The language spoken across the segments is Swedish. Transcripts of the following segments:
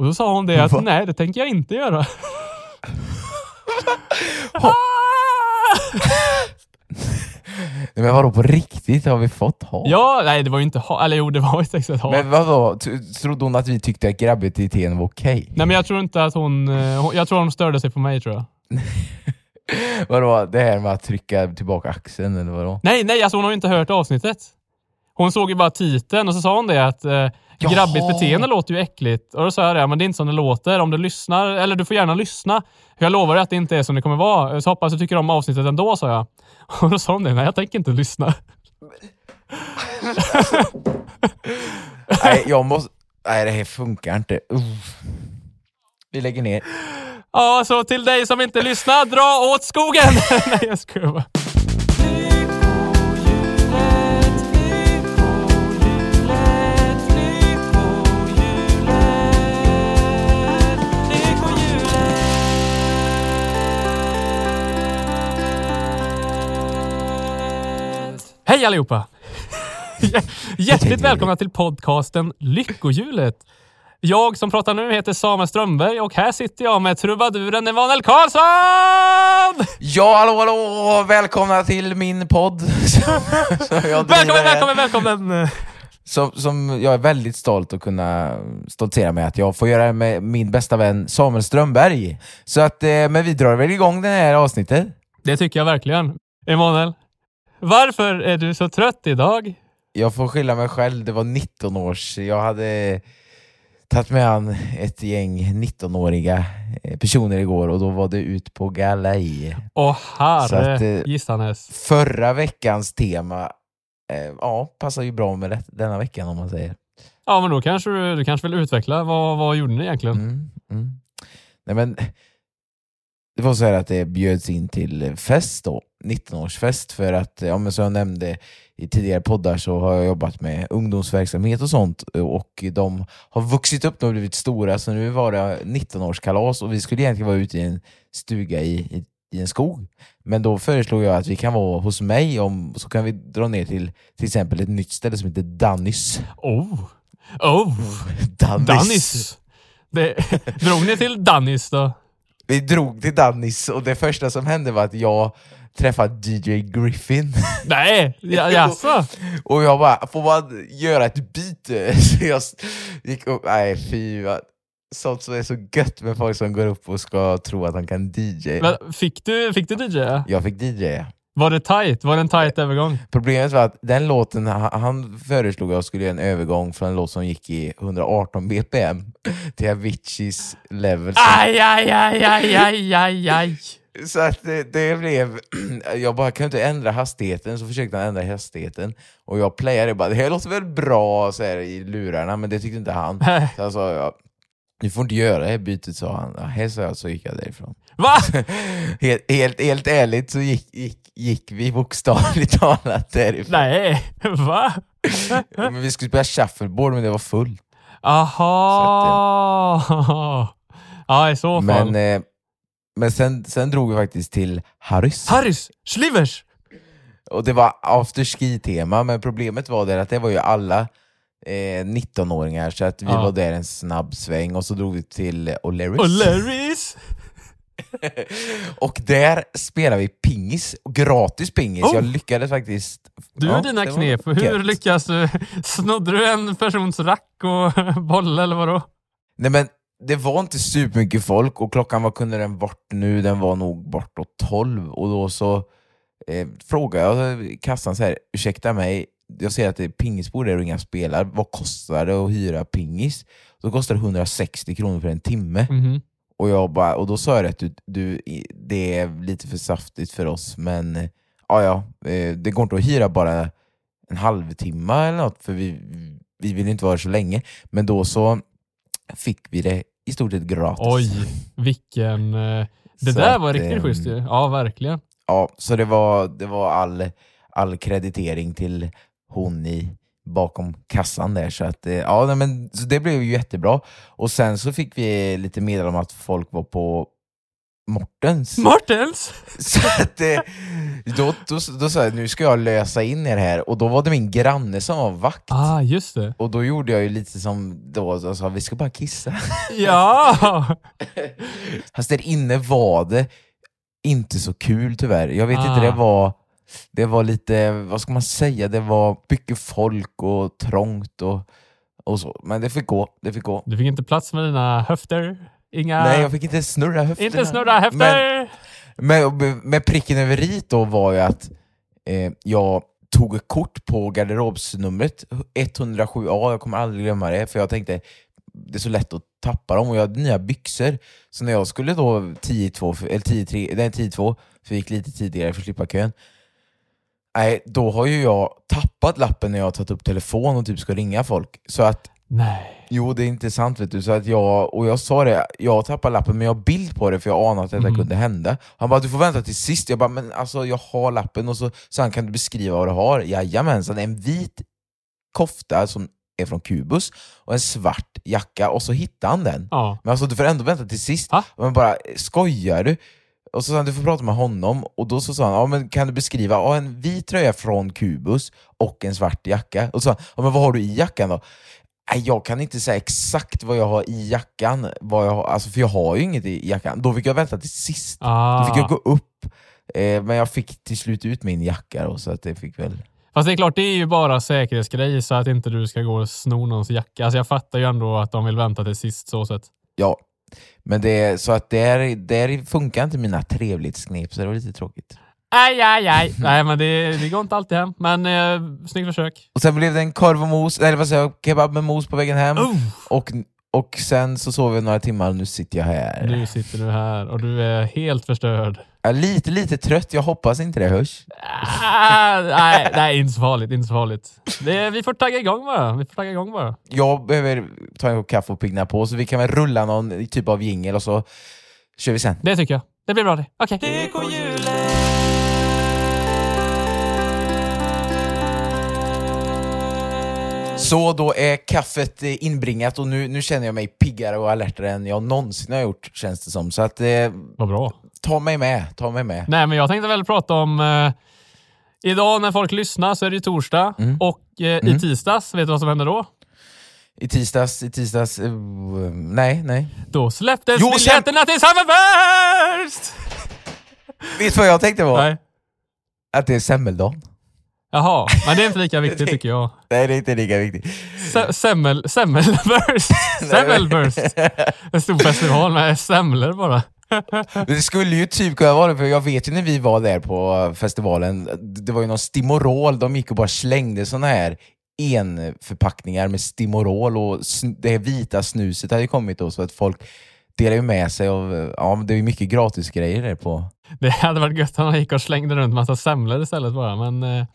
Och då sa hon det att nej, det tänker jag inte göra. Nej, Men vadå, på riktigt? Har vi fått ha? ja, nej det var ju inte ha, eller jo det var ju textat ha. Men vadå, t- trodde hon att vi tyckte att graviditeten var okej? Nej men jag tror inte att hon, eh, hon, jag tror hon störde sig på mig tror jag. Vadå, det här med att trycka tillbaka axeln eller vadå? Nej, nej, alltså hon har ju inte hört avsnittet. Hon såg ju bara titeln och så sa hon det att eh, grabbigt beteende låter ju äckligt. Och då sa jag det, men det är inte som det låter. Om du lyssnar, eller du får gärna lyssna. Jag lovar dig att det inte är som det kommer vara. Så hoppas du tycker om avsnittet ändå, sa jag. Och då sa hon det, nej jag tänker inte lyssna. Nej, jag måste... Nej, det här funkar inte. Uff. Vi lägger ner. Ja, så till dig som inte lyssnar, dra åt skogen! nej, jag skojar bara. Hej allihopa! Hjärtligt välkomna till podcasten Lyckohjulet. Jag som pratar nu heter Samuel Strömberg och här sitter jag med trubaduren Emanuel Karlsson! Ja, hallå, hallå! Välkomna till min podd. Välkommen, välkommen, välkommen! Som, som jag är väldigt stolt att kunna stoltsera med att jag får göra med min bästa vän Samuel Strömberg. Så att, eh, men vi drar väl igång det här avsnittet. Det tycker jag verkligen. Emanuel, varför är du så trött idag? Jag får skylla mig själv, det var 19 års. Jag hade tagit med an ett gäng 19-åriga eh, personer igår och då var det ut på galej. Åh herre att, eh, gissanes. Förra veckans tema eh, ja, passar ju bra med det, denna veckan om man säger. Ja, men då kanske du, du kanske vill utveckla. Vad, vad gjorde ni egentligen? Mm, mm. Nej, men, det var så här att det bjöds in till fest då, 19-årsfest för att, ja, men som jag nämnde i tidigare poddar så har jag jobbat med ungdomsverksamhet och sånt och de har vuxit upp och blivit stora så nu var det 19-årskalas och vi skulle egentligen vara ute i en stuga i, i, i en skog. Men då föreslog jag att vi kan vara hos mig om, så kan vi dra ner till till exempel ett nytt ställe som heter Dannys. Oh! Oh! Dannys. Det, drog ni till Dannis då? Vi drog till Dannys och det första som hände var att jag träffade DJ Griffin Nej! Ja, jaså? och jag bara, får man göra ett byte? Så jag gick upp, nej fy vad Sånt som är så gött med folk som går upp och ska tro att de kan DJ. Men Fick du, fick du DJ? Jag fick DJ. Var det tight? Var det en tight övergång? Problemet var att den låten, han föreslog att jag skulle göra en övergång från en låt som gick i 118 bpm till Aviciis level. Aj, aj, aj, aj, aj, aj, aj. Så att det, det blev, jag bara kan inte ändra hastigheten, så försökte han ändra hastigheten. Och jag playade bara, det här låter väl bra så här, i lurarna, men det tyckte inte han. Så han sa, ja, du får inte göra det här bytet, sa han. Här sa jag, så gick jag därifrån. Va? Helt, helt, helt ärligt så gick, gick, gick vi bokstavligt talat därifrån. Nej, va? Men vi skulle spela shuffleboard, men det var fullt. Aha! Ja, i så fall. Men, eh, men sen, sen drog vi faktiskt till Harrys. Harrys! Slivers! Och det var afterski-tema, men problemet var där att det var ju alla eh, 19-åringar, så att vi Ja. var där en snabb sväng och så drog vi till O'Learys. Och Larrys! och där spelade vi pingis, och gratis pingis. Oh! Jag lyckades faktiskt... Du Ja, och dina det var knep. Hur gött. lyckas du? Snodde du en persons rack och boll eller vadå? Nej men det var inte supermycket folk och klockan var kunde den bort nu, den var nog bortåt 12 och då så eh, frågade jag kassan så här, ursäkta mig, jag ser att det är pingisbord där och inga spelar, vad kostar det att hyra pingis? Så kostar det 160 kronor för en timme. Mhm. Och, jag bara, och då sa jag att du, du, det är lite för saftigt för oss, men ja, ja, eh, det går inte att hyra bara en halvtimme eller något, för vi, vi ville inte vara så länge, men då så fick vi det i stort sett gratis. Oj, vilken... eh, Det Så där att, var riktigt ehm, schysst ju. Ja, verkligen. Ja, så det var, det var all, all kreditering till hon i bakom kassan där. Så, att, eh, ja, men, så det blev ju jättebra. Och sen så fick vi lite meddelande om att folk var på Mortens. Martens! Så att, eh, då, då, då sa jag nu ska jag lösa in er här och då var det min granne som var vakt. Ah, just det. Och då gjorde jag ju lite som då, och sa vi ska bara kissa. Ja! Fast där inne var det inte så kul tyvärr. Jag vet inte, Ah. det var, det var lite, vad ska man säga, det var mycket folk och trångt och, och så. Men det fick gå, det fick gå. Du fick inte plats med dina höfter. Inga... Nej, jag fick inte snurra höfterna. Inte snurra höfter! Men, med, med pricken över i då var ju att eh, jag tog ett kort på garderobsnumret 107A, jag kommer aldrig glömma det, för jag tänkte det är så lätt att tappa dem och jag hade nya byxor. Så när jag skulle då 10-2, för- eller 10-3, nej 10-2, för vi gick lite tidigare för att slippa kön. Nej, då har ju jag tappat lappen när jag har tagit upp telefon och typ ska ringa folk. Så att Nej. Jo, det är intressant vet du. Så att jag, och jag sa det, jag tappar lappen men jag har bild på det för jag anade att detta Mm. kunde hända. Han bara, du får vänta till sist. Jag bara, men alltså jag har lappen och så, så han kan du beskriva vad du har? Jajamensan, en vit kofta som är från Kubus och en svart jacka och så hittade han den. Ja. Men alltså du får ändå vänta till sist. Och man bara, skojar du? Och så sa han, du får prata med honom. Och då så sa han, ja, men kan du beskriva ja, en vit tröja från Kubus och en svart jacka? Och så sa han, ja, men vad har du i jackan då? Nej, jag kan inte säga exakt vad jag har i jackan, vad jag har, alltså, för jag har ju inget i jackan. Då fick jag vänta till sist. Ah. Då fick jag gå upp. Eh, men jag fick till slut ut min jacka då, så att det fick väl... Fast det är klart, det är ju bara säkerhetsgrej så att inte du ska gå och sno någons jacka. Alltså jag fattar ju ändå att de vill vänta till sist så sett. Ja. Men det, så att där, där funkar inte mina trevlighetsknep, så det var lite tråkigt. Aj, aj, aj. Nej, men det, det går inte alltid hem. Men eh, snyggt försök. Och sen blev det en korv och mos, eller vad säger jag, kebab med mos på vägen hem. Oh, Och, och sen så sov jag några timmar och nu sitter jag här. nu sitter du här och du är helt förstörd. Jag är lite, lite trött, jag hoppas inte det hörs. Ah, nej, nej, inte så farligt. Inte så farligt. Det, vi får tagga igång bara. Vi får tagga igång bara. Jag behöver ta en kopp kaffe och pigna på, så vi kan väl rulla någon typ av jingel och så kör vi sen. Det tycker jag. Det blir bra det. Okej. Så då är kaffet eh, inbringat och nu, nu känner jag mig piggare och alertare än jag någonsin har gjort, känns det som. Så att, eh, Vad bra. Ta mig med, ta mig med. Nej, men jag tänkte väl prata om... Eh, idag när folk lyssnar så är det ju torsdag och eh, i tisdags, vet du vad som hände då? I tisdags, i tisdags, eh, nej, nej. Då släpptes Jo, sen- biljetterna till Summerburst! Vet du vad jag tänkte på? Nej. Att det är semmeldagen. Jaha, men det är inte lika viktigt tycker jag. Nej, det är inte lika viktigt. Se- Semmel, semmelburst. Semmelburst. En stor festival med semlor bara. Det skulle ju typ kunna vara det, för jag vet ju när vi var där på festivalen, det var ju någon Stimorol, de gick och bara slängde såna här enförpackningar med Stimorol och det här vita snuset hade ju kommit då, så att folk delar ju med sig av, ja men det är ju mycket gratisgrejer där på. Det hade varit gött om man gick och slängde runt massa semlor istället bara. Men eh,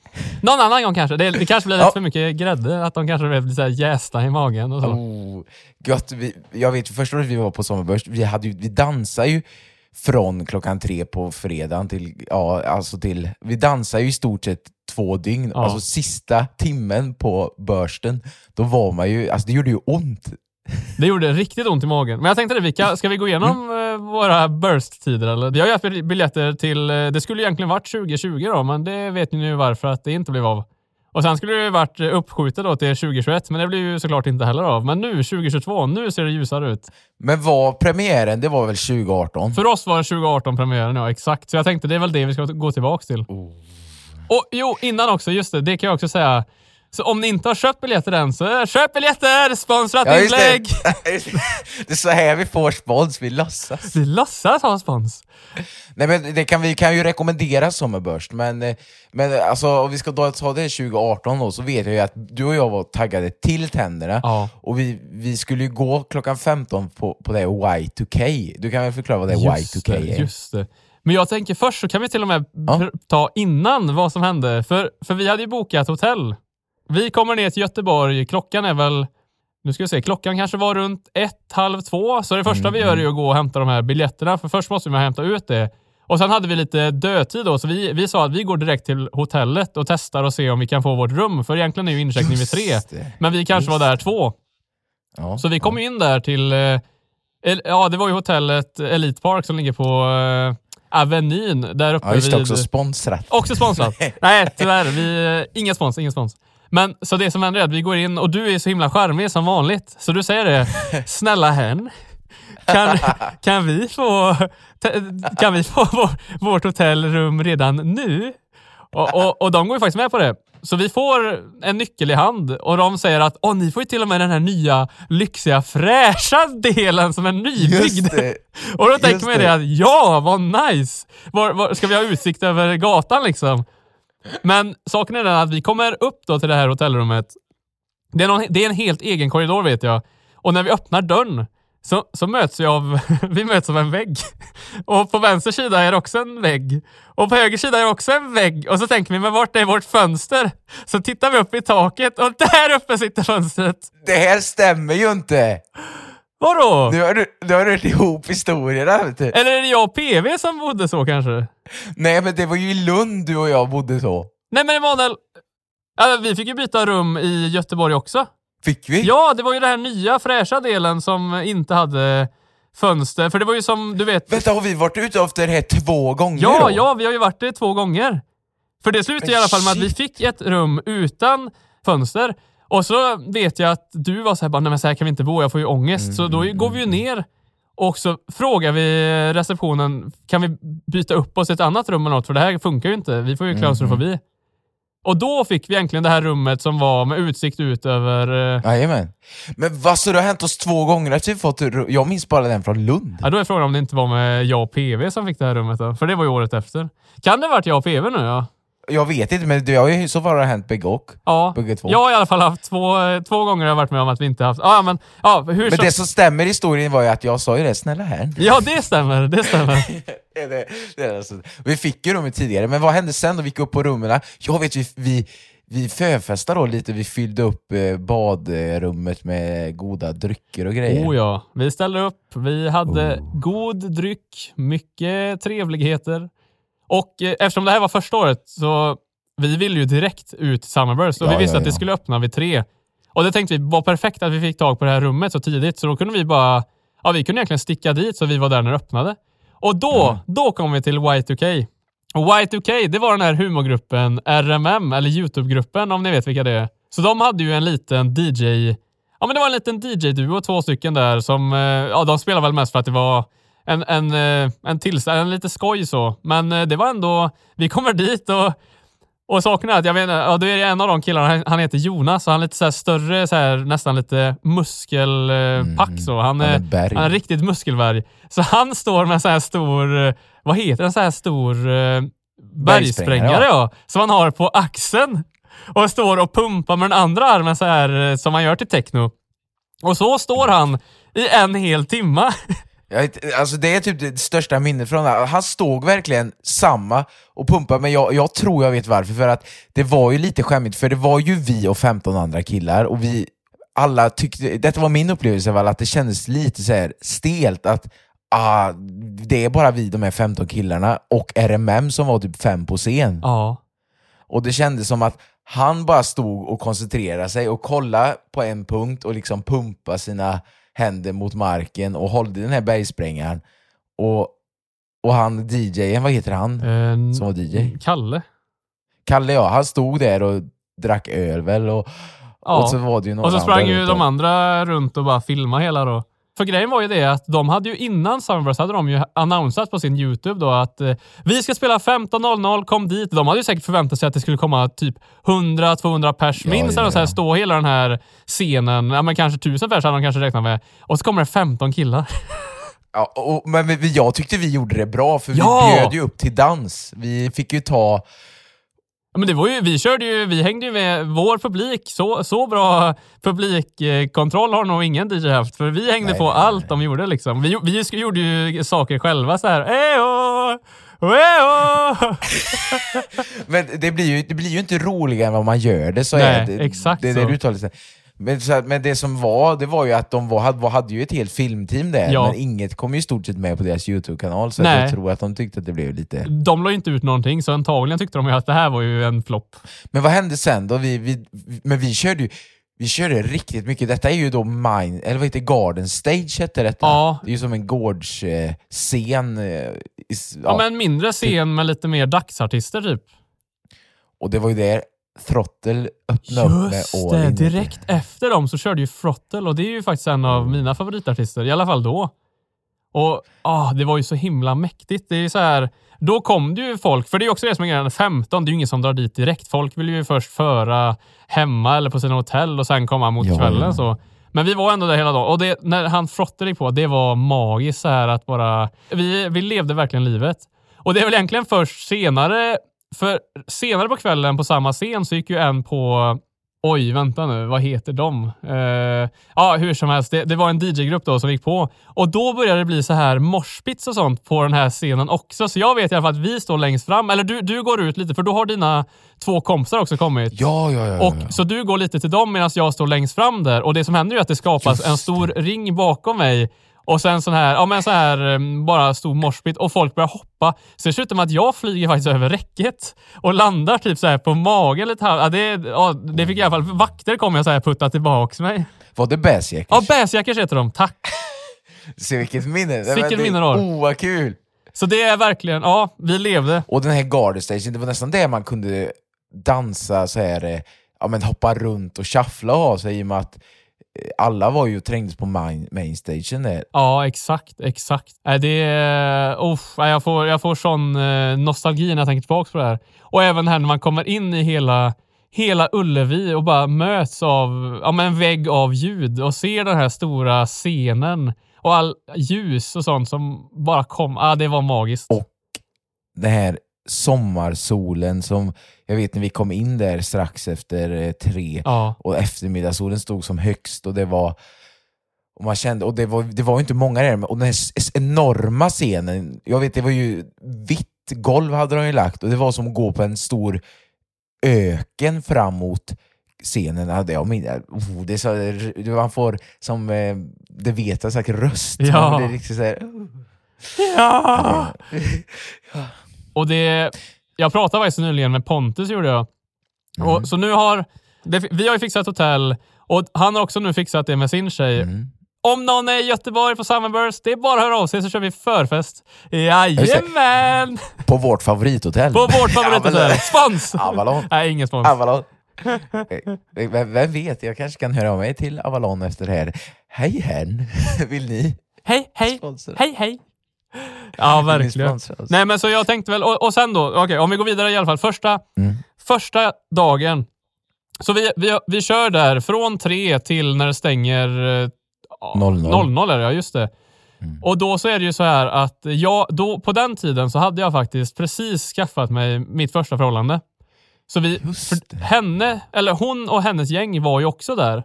någon annan gång kanske. Det, det kanske blir lite Ja. för mycket grädde. Att de kanske blev lite så här jästa i magen och så. Oh, gött, vi, jag vet första året vi var på Sommarbörs, vi, hade ju, vi dansade ju från klockan tre på fredagen till, ja alltså till, vi dansade ju i stort sett två dygn, Ja. alltså sista timmen på börsten, då var man ju, alltså det gjorde ju ont. Det gjorde riktigt ont i magen. Men jag tänkte det, Vika, ska vi gå igenom Mm. eh, våra burst-tider? Eller? Vi har ju haft bil- biljetter till, eh, det skulle egentligen varit 2020 då, men det vet ni nu varför att det inte blev av. Och sen skulle det ju varit eh, uppskjutet då till 2021, men det blir ju såklart inte heller av. Men nu, 2022, nu ser det ljusare ut. Men var premiären, det var väl 2018? För oss var det 2018 premiären, ja exakt. Så jag tänkte det är väl det vi ska gå tillbaka till. Oh. Och jo, innan också, just det, det kan jag också säga. Så om ni inte har köpt biljetter än, så eh, köp biljetter! Sponsrat Ja, just inlägg! det. det är så här vi får spons, vi låtsas. Vi låtsas ha spons. Nej men det kan, vi kan ju rekommendera Sommarbörst, men, eh, men alltså, om vi ska ta det 2018 då, så vet jag ju att du och jag var taggade till tänderna, Ja. och vi, vi skulle ju gå klockan 15 på, på det Y2K. Du kan väl förklara vad det Y2K det, är? just det. Men jag tänker först så kan vi till och med Ja. ta innan vad som hände. För, för vi hade ju bokat hotell Vi kommer ner till Göteborg. Klockan är väl, nu ska vi se, klockan kanske var runt ett, halv två. Så det första vi gör är att gå och hämta de här biljetterna. För först måste vi hämta ut det. Och sen hade vi lite dödtid då, så vi, vi sa att vi går direkt till hotellet och testar och ser om vi kan få vårt rum. För egentligen är ju incheckning vid tre. Just det. Men vi kanske var där två. Ja. Så vi kom in där till, eh, ja det var ju hotellet Elite Park som ligger på eh, Avenyn där uppe Ja, just det. vid... Också sponsrat. Också sponsrat. Nej, tyvärr. Vi, eh, ingen spons, ingen spons. Men så det som händer är att vi går in och du är så himla charmig som vanligt. Så du säger det. Snälla hen. Kan, kan vi få, kan vi få vår, vårt hotellrum redan nu? Och, och, och de går ju faktiskt med på det. Så vi får en nyckel i hand och de säger att Åh, ni får ju till och med den här nya lyxiga fräscha delen som är nybyggd. Och då tänker man det att ja, vad nice! Var, var, ska vi ha utsikt över gatan liksom? Men saken är den att vi kommer upp då till det här hotellrummet. Det är, någon, det är en helt egen korridor vet jag. Och när vi öppnar dörren så, så möts vi av, vi möts av en vägg. Och på vänster sida är det också en vägg. Och på höger sida är det också en vägg. Och så tänker vi, men vart är vårt fönster? Så tittar vi upp i taket och där uppe sitter fönstret. Det här stämmer ju inte! Vadå? Nu har du, har rört ihop historierna. Vet du. Eller är det jag och PV som bodde så kanske? Nej, men det var ju i Lund du och jag bodde så. Nej men Emanuel, ja, vi fick ju byta rum i Göteborg också. Fick vi? Ja, det var ju den här nya fräscha delen som inte hade fönster. För det var ju som, du vet... Vänta, har vi varit ute efter det här två gånger Ja, då? ja, vi har ju varit det två gånger. För det slutade i alla fall med att vi fick ett rum utan fönster. Och så vet jag att du var såhär, bara, nej men så här kan vi inte bo, jag får ju ångest. Så då går vi ju ner och så frågar vi receptionen, kan vi byta upp oss i ett annat rum eller något? För det här funkar ju inte, vi får ju klaustrofobi. Och då fick vi egentligen det här rummet som var med utsikt ut över... eh, Jajamän. Men vad så det har hänt oss två gånger att vi fått Jag minns bara den från Lund. Ja, då är frågan om det inte var med jag och PV som fick det här rummet då. För det var ju året efter. Kan det ha varit jag och PV nu ja? Jag vet inte, men det har ju så fall hänt bägge och. Ja. Bägge två. Jag har i alla fall haft två, eh, två gånger jag varit med om att vi inte haft... Ja, men, ja, hur Men så... det som stämmer i historien var ju att jag sa ju det, snälla här. Ja, det stämmer. Det stämmer. det, det, det alltså. Vi fick ju rummet tidigare, men vad hände sen då vi gick upp på rummen? Jag vet, vi, vi, vi förfestade då lite, vi fyllde upp eh, badrummet med goda drycker och grejer. Oh ja, vi ställde upp. Vi hade Oh. god dryck, mycket trevligheter. Och eh, eftersom det här var första året så vi ville ju direkt ut till Summerburst och Ja, vi visste ja, att det ja. skulle öppna vid tre. Och det tänkte vi var perfekt att vi fick tag på det här rummet så tidigt så då kunde vi bara, ja vi kunde egentligen sticka dit så vi var där när det öppnade. Och då, då kom vi till Y2K. Och Y2K, det var den här humorgruppen RMM, eller Youtube-gruppen om ni vet vilka det är. Så de hade ju en liten DJ, ja men det var en liten DJ-duo, två stycken där som, eh, ja de spelade väl mest för att det var en, en, eh, en tillställning, lite skoj så. Men eh, det var ändå, vi kommer dit och och är att jag vet inte, ja, då är det en av de killarna, han, heter Jonas och han är lite så här större, så här, nästan lite muskelpack så. Han Han är berg. han är riktigt muskelberg. Så han står med så här stor, eh, vad heter en så här stor eh, bergsprängare Bergsprängare, ja. som han har på axeln. Och står och pumpar med den andra armen så här eh, som man gör till techno. Och så står han i en hel timma. Jag alltså det är typ det största minnet från det här. Han stod verkligen samma och pumpade, men jag, jag tror jag vet varför. För att det var ju lite skämmigt, för det var ju vi och 15 andra killar och vi alla tyckte, detta var min upplevelse fall, att det kändes lite så här stelt att ah, det är bara vi de här 15 killarna och RMM som var typ fem på scen. Ja. Och det kändes som att han bara stod och koncentrerade sig och kollade på en punkt och liksom pumpa sina händer mot marken och hållde den här bergsprängaren. Och, och han DJen, vad heter han Eh, som var DJ? Kalle. Kalle ja, han stod där och drack öl väl och, Ja. och så var det ju Och så sprang ju de andra runt och bara filmade hela då. För grejen var ju det att de hade ju innan Summerburst hade de ju annonsat på sin YouTube då att eh, vi ska spela 15.00, kom dit. De hade ju säkert förväntat sig att det skulle komma typ 100-200 pers Ja, minst. ja, eller så här, ja. stå hela den här scenen. Ja, men kanske 1000 pers hade de kanske räknat med. Och så kommer det 15 killar. Ja, och, men vi, jag tyckte vi gjorde det bra för Ja! vi bjöd ju upp till dans. Vi fick ju ta Ja, men det var ju, vi körde ju, vi hängde ju med vår publik. Så, så bra publikkontroll har nog ingen DJ haft. För vi hängde Nej, på nej, nej, allt de gjorde liksom. Vi, vi gjorde ju saker själva så här. Ejo! Men det blir, ju, det blir ju inte roligare än vad man gör det, så Nej, är det. exakt det, är det du talar. Men, så, men det som var, det var ju att de var, hade, hade ju ett helt filmteam där, Ja. men inget kom ju i stort sett med på deras YouTube-kanal, så jag tror att de tyckte att det blev lite... De la ju inte ut någonting, så antagligen tyckte de ju att det här var ju en flopp. Men vad hände sen då? Vi, vi, men vi körde ju vi körde riktigt mycket, detta är ju då Mine, eller vad heter? Garden Stage hette detta. Ja. Det är ju som en gårdsscen. Eh, scen, eh, s- Ja, men en mindre scen med lite mer dagsartister typ. Och det var ju där Throttle öppnade upp med Just All det, In. direkt efter dem så körde ju Frottle och det är ju faktiskt en av mina favoritartister, i alla fall då. Och ah, det var ju så himla mäktigt. Det är så här, då kom det ju folk, för det är ju också det som är grejen, 15, det är ju ingen som drar dit direkt. Folk vill ju först föra hemma eller på sina hotell och sen komma mot Ja, kvällen. ja. Så. Men vi var ändå där hela dagen och det, när han Frottle gick på, det var magiskt så här att bara, vi, vi levde verkligen livet. Och det är väl egentligen först senare, för senare på kvällen på samma scen så gick ju en på Oj, vänta nu, vad heter de? Eh, ja, hur som helst, det, det var en DJ-grupp då som gick på. Och då började det bli så här moshpits och sånt på den här scenen också. Så jag vet i alla fall att vi står längst fram. Eller du, du går ut lite, för då har dina två kompisar också kommit. Ja, ja, ja. Och, ja. Så du går lite till dem medan jag står längst fram där. Och det som händer är att det skapas Just en stor ring bakom mig. Och sen sån här, ja men så här um, bara stor moshpit och folk börjar hoppa. Så det ut som att jag flyger faktiskt över räcket och landar typ så här på magen lite här. Ja, det, ja, det fick i alla fall, vakter kom jag så här putta tillbaks mig. Var det Bassjackers? Ja, bäsjackers heter de, tack. Se vilket minne! Vilket minne du har. Oh, vad kul! Så det är verkligen, ja, vi levde. Och den här Garden Station, det var nästan det man kunde dansa så här, eh, ja men hoppa runt och shuffla ha sig i och med att eh, alla var ju trängdes på main, main station där. Ja, exakt, exakt. Nej, det är, nej, jag, får, jag får sån eh, nostalgi när jag tänker tillbaka på det här. Och även här när man kommer in i hela, hela Ullevi och bara möts av ja, men en vägg av ljud och ser den här stora scenen och all ljus och sånt som bara kom. Ah, det var magiskt. Och Den här sommarsolen som, jag vet när vi kom in där strax efter eh, tre Ja, och eftermiddagssolen stod som högst och det var och man kände, och det var, det var inte många där, och den här enorma scenen, jag vet det var ju vitt golv hade de ju lagt och det var som att gå på en stor öken framåt scenen. Ja, det, jag minns, oh, det är så, det- man får som, eh, det vet jag säkert, röst. Ja. Man blir riktigt så här, ja. Och det, jag pratade faktiskt nyligen med Pontus, gjorde jag. Och, så nu har, det, vi har ju fixat hotell och han har också nu fixat det med sin tjej. Mm. Om någon är i Göteborg på Summerburst, det är bara att höra av sig så kör vi förfest. Jajamän! På vårt favorithotell. På vårt favorithotell. Spons! Avalon. Nej, ingen spons. Avalon. Eh, Vem, vem vet, jag kanske kan höra av mig till Avalon efter det här. Hej hen, vill ni Hej, hej, sponsra? hej, hej. Ja, verkligen. oss? Nej, men så jag tänkte väl, och, och sen då, okej, om vi går vidare i alla fall. Första, Mm. första dagen. Så vi, vi, vi kör där från tre till när det stänger eh, ja, 00. 00 är det, ja just det. Mm. Och då så är det ju så här att jag, då, på den tiden så hade jag faktiskt precis skaffat mig mitt första förhållande. Så vi, för henne, eller hon och hennes gäng var ju också där.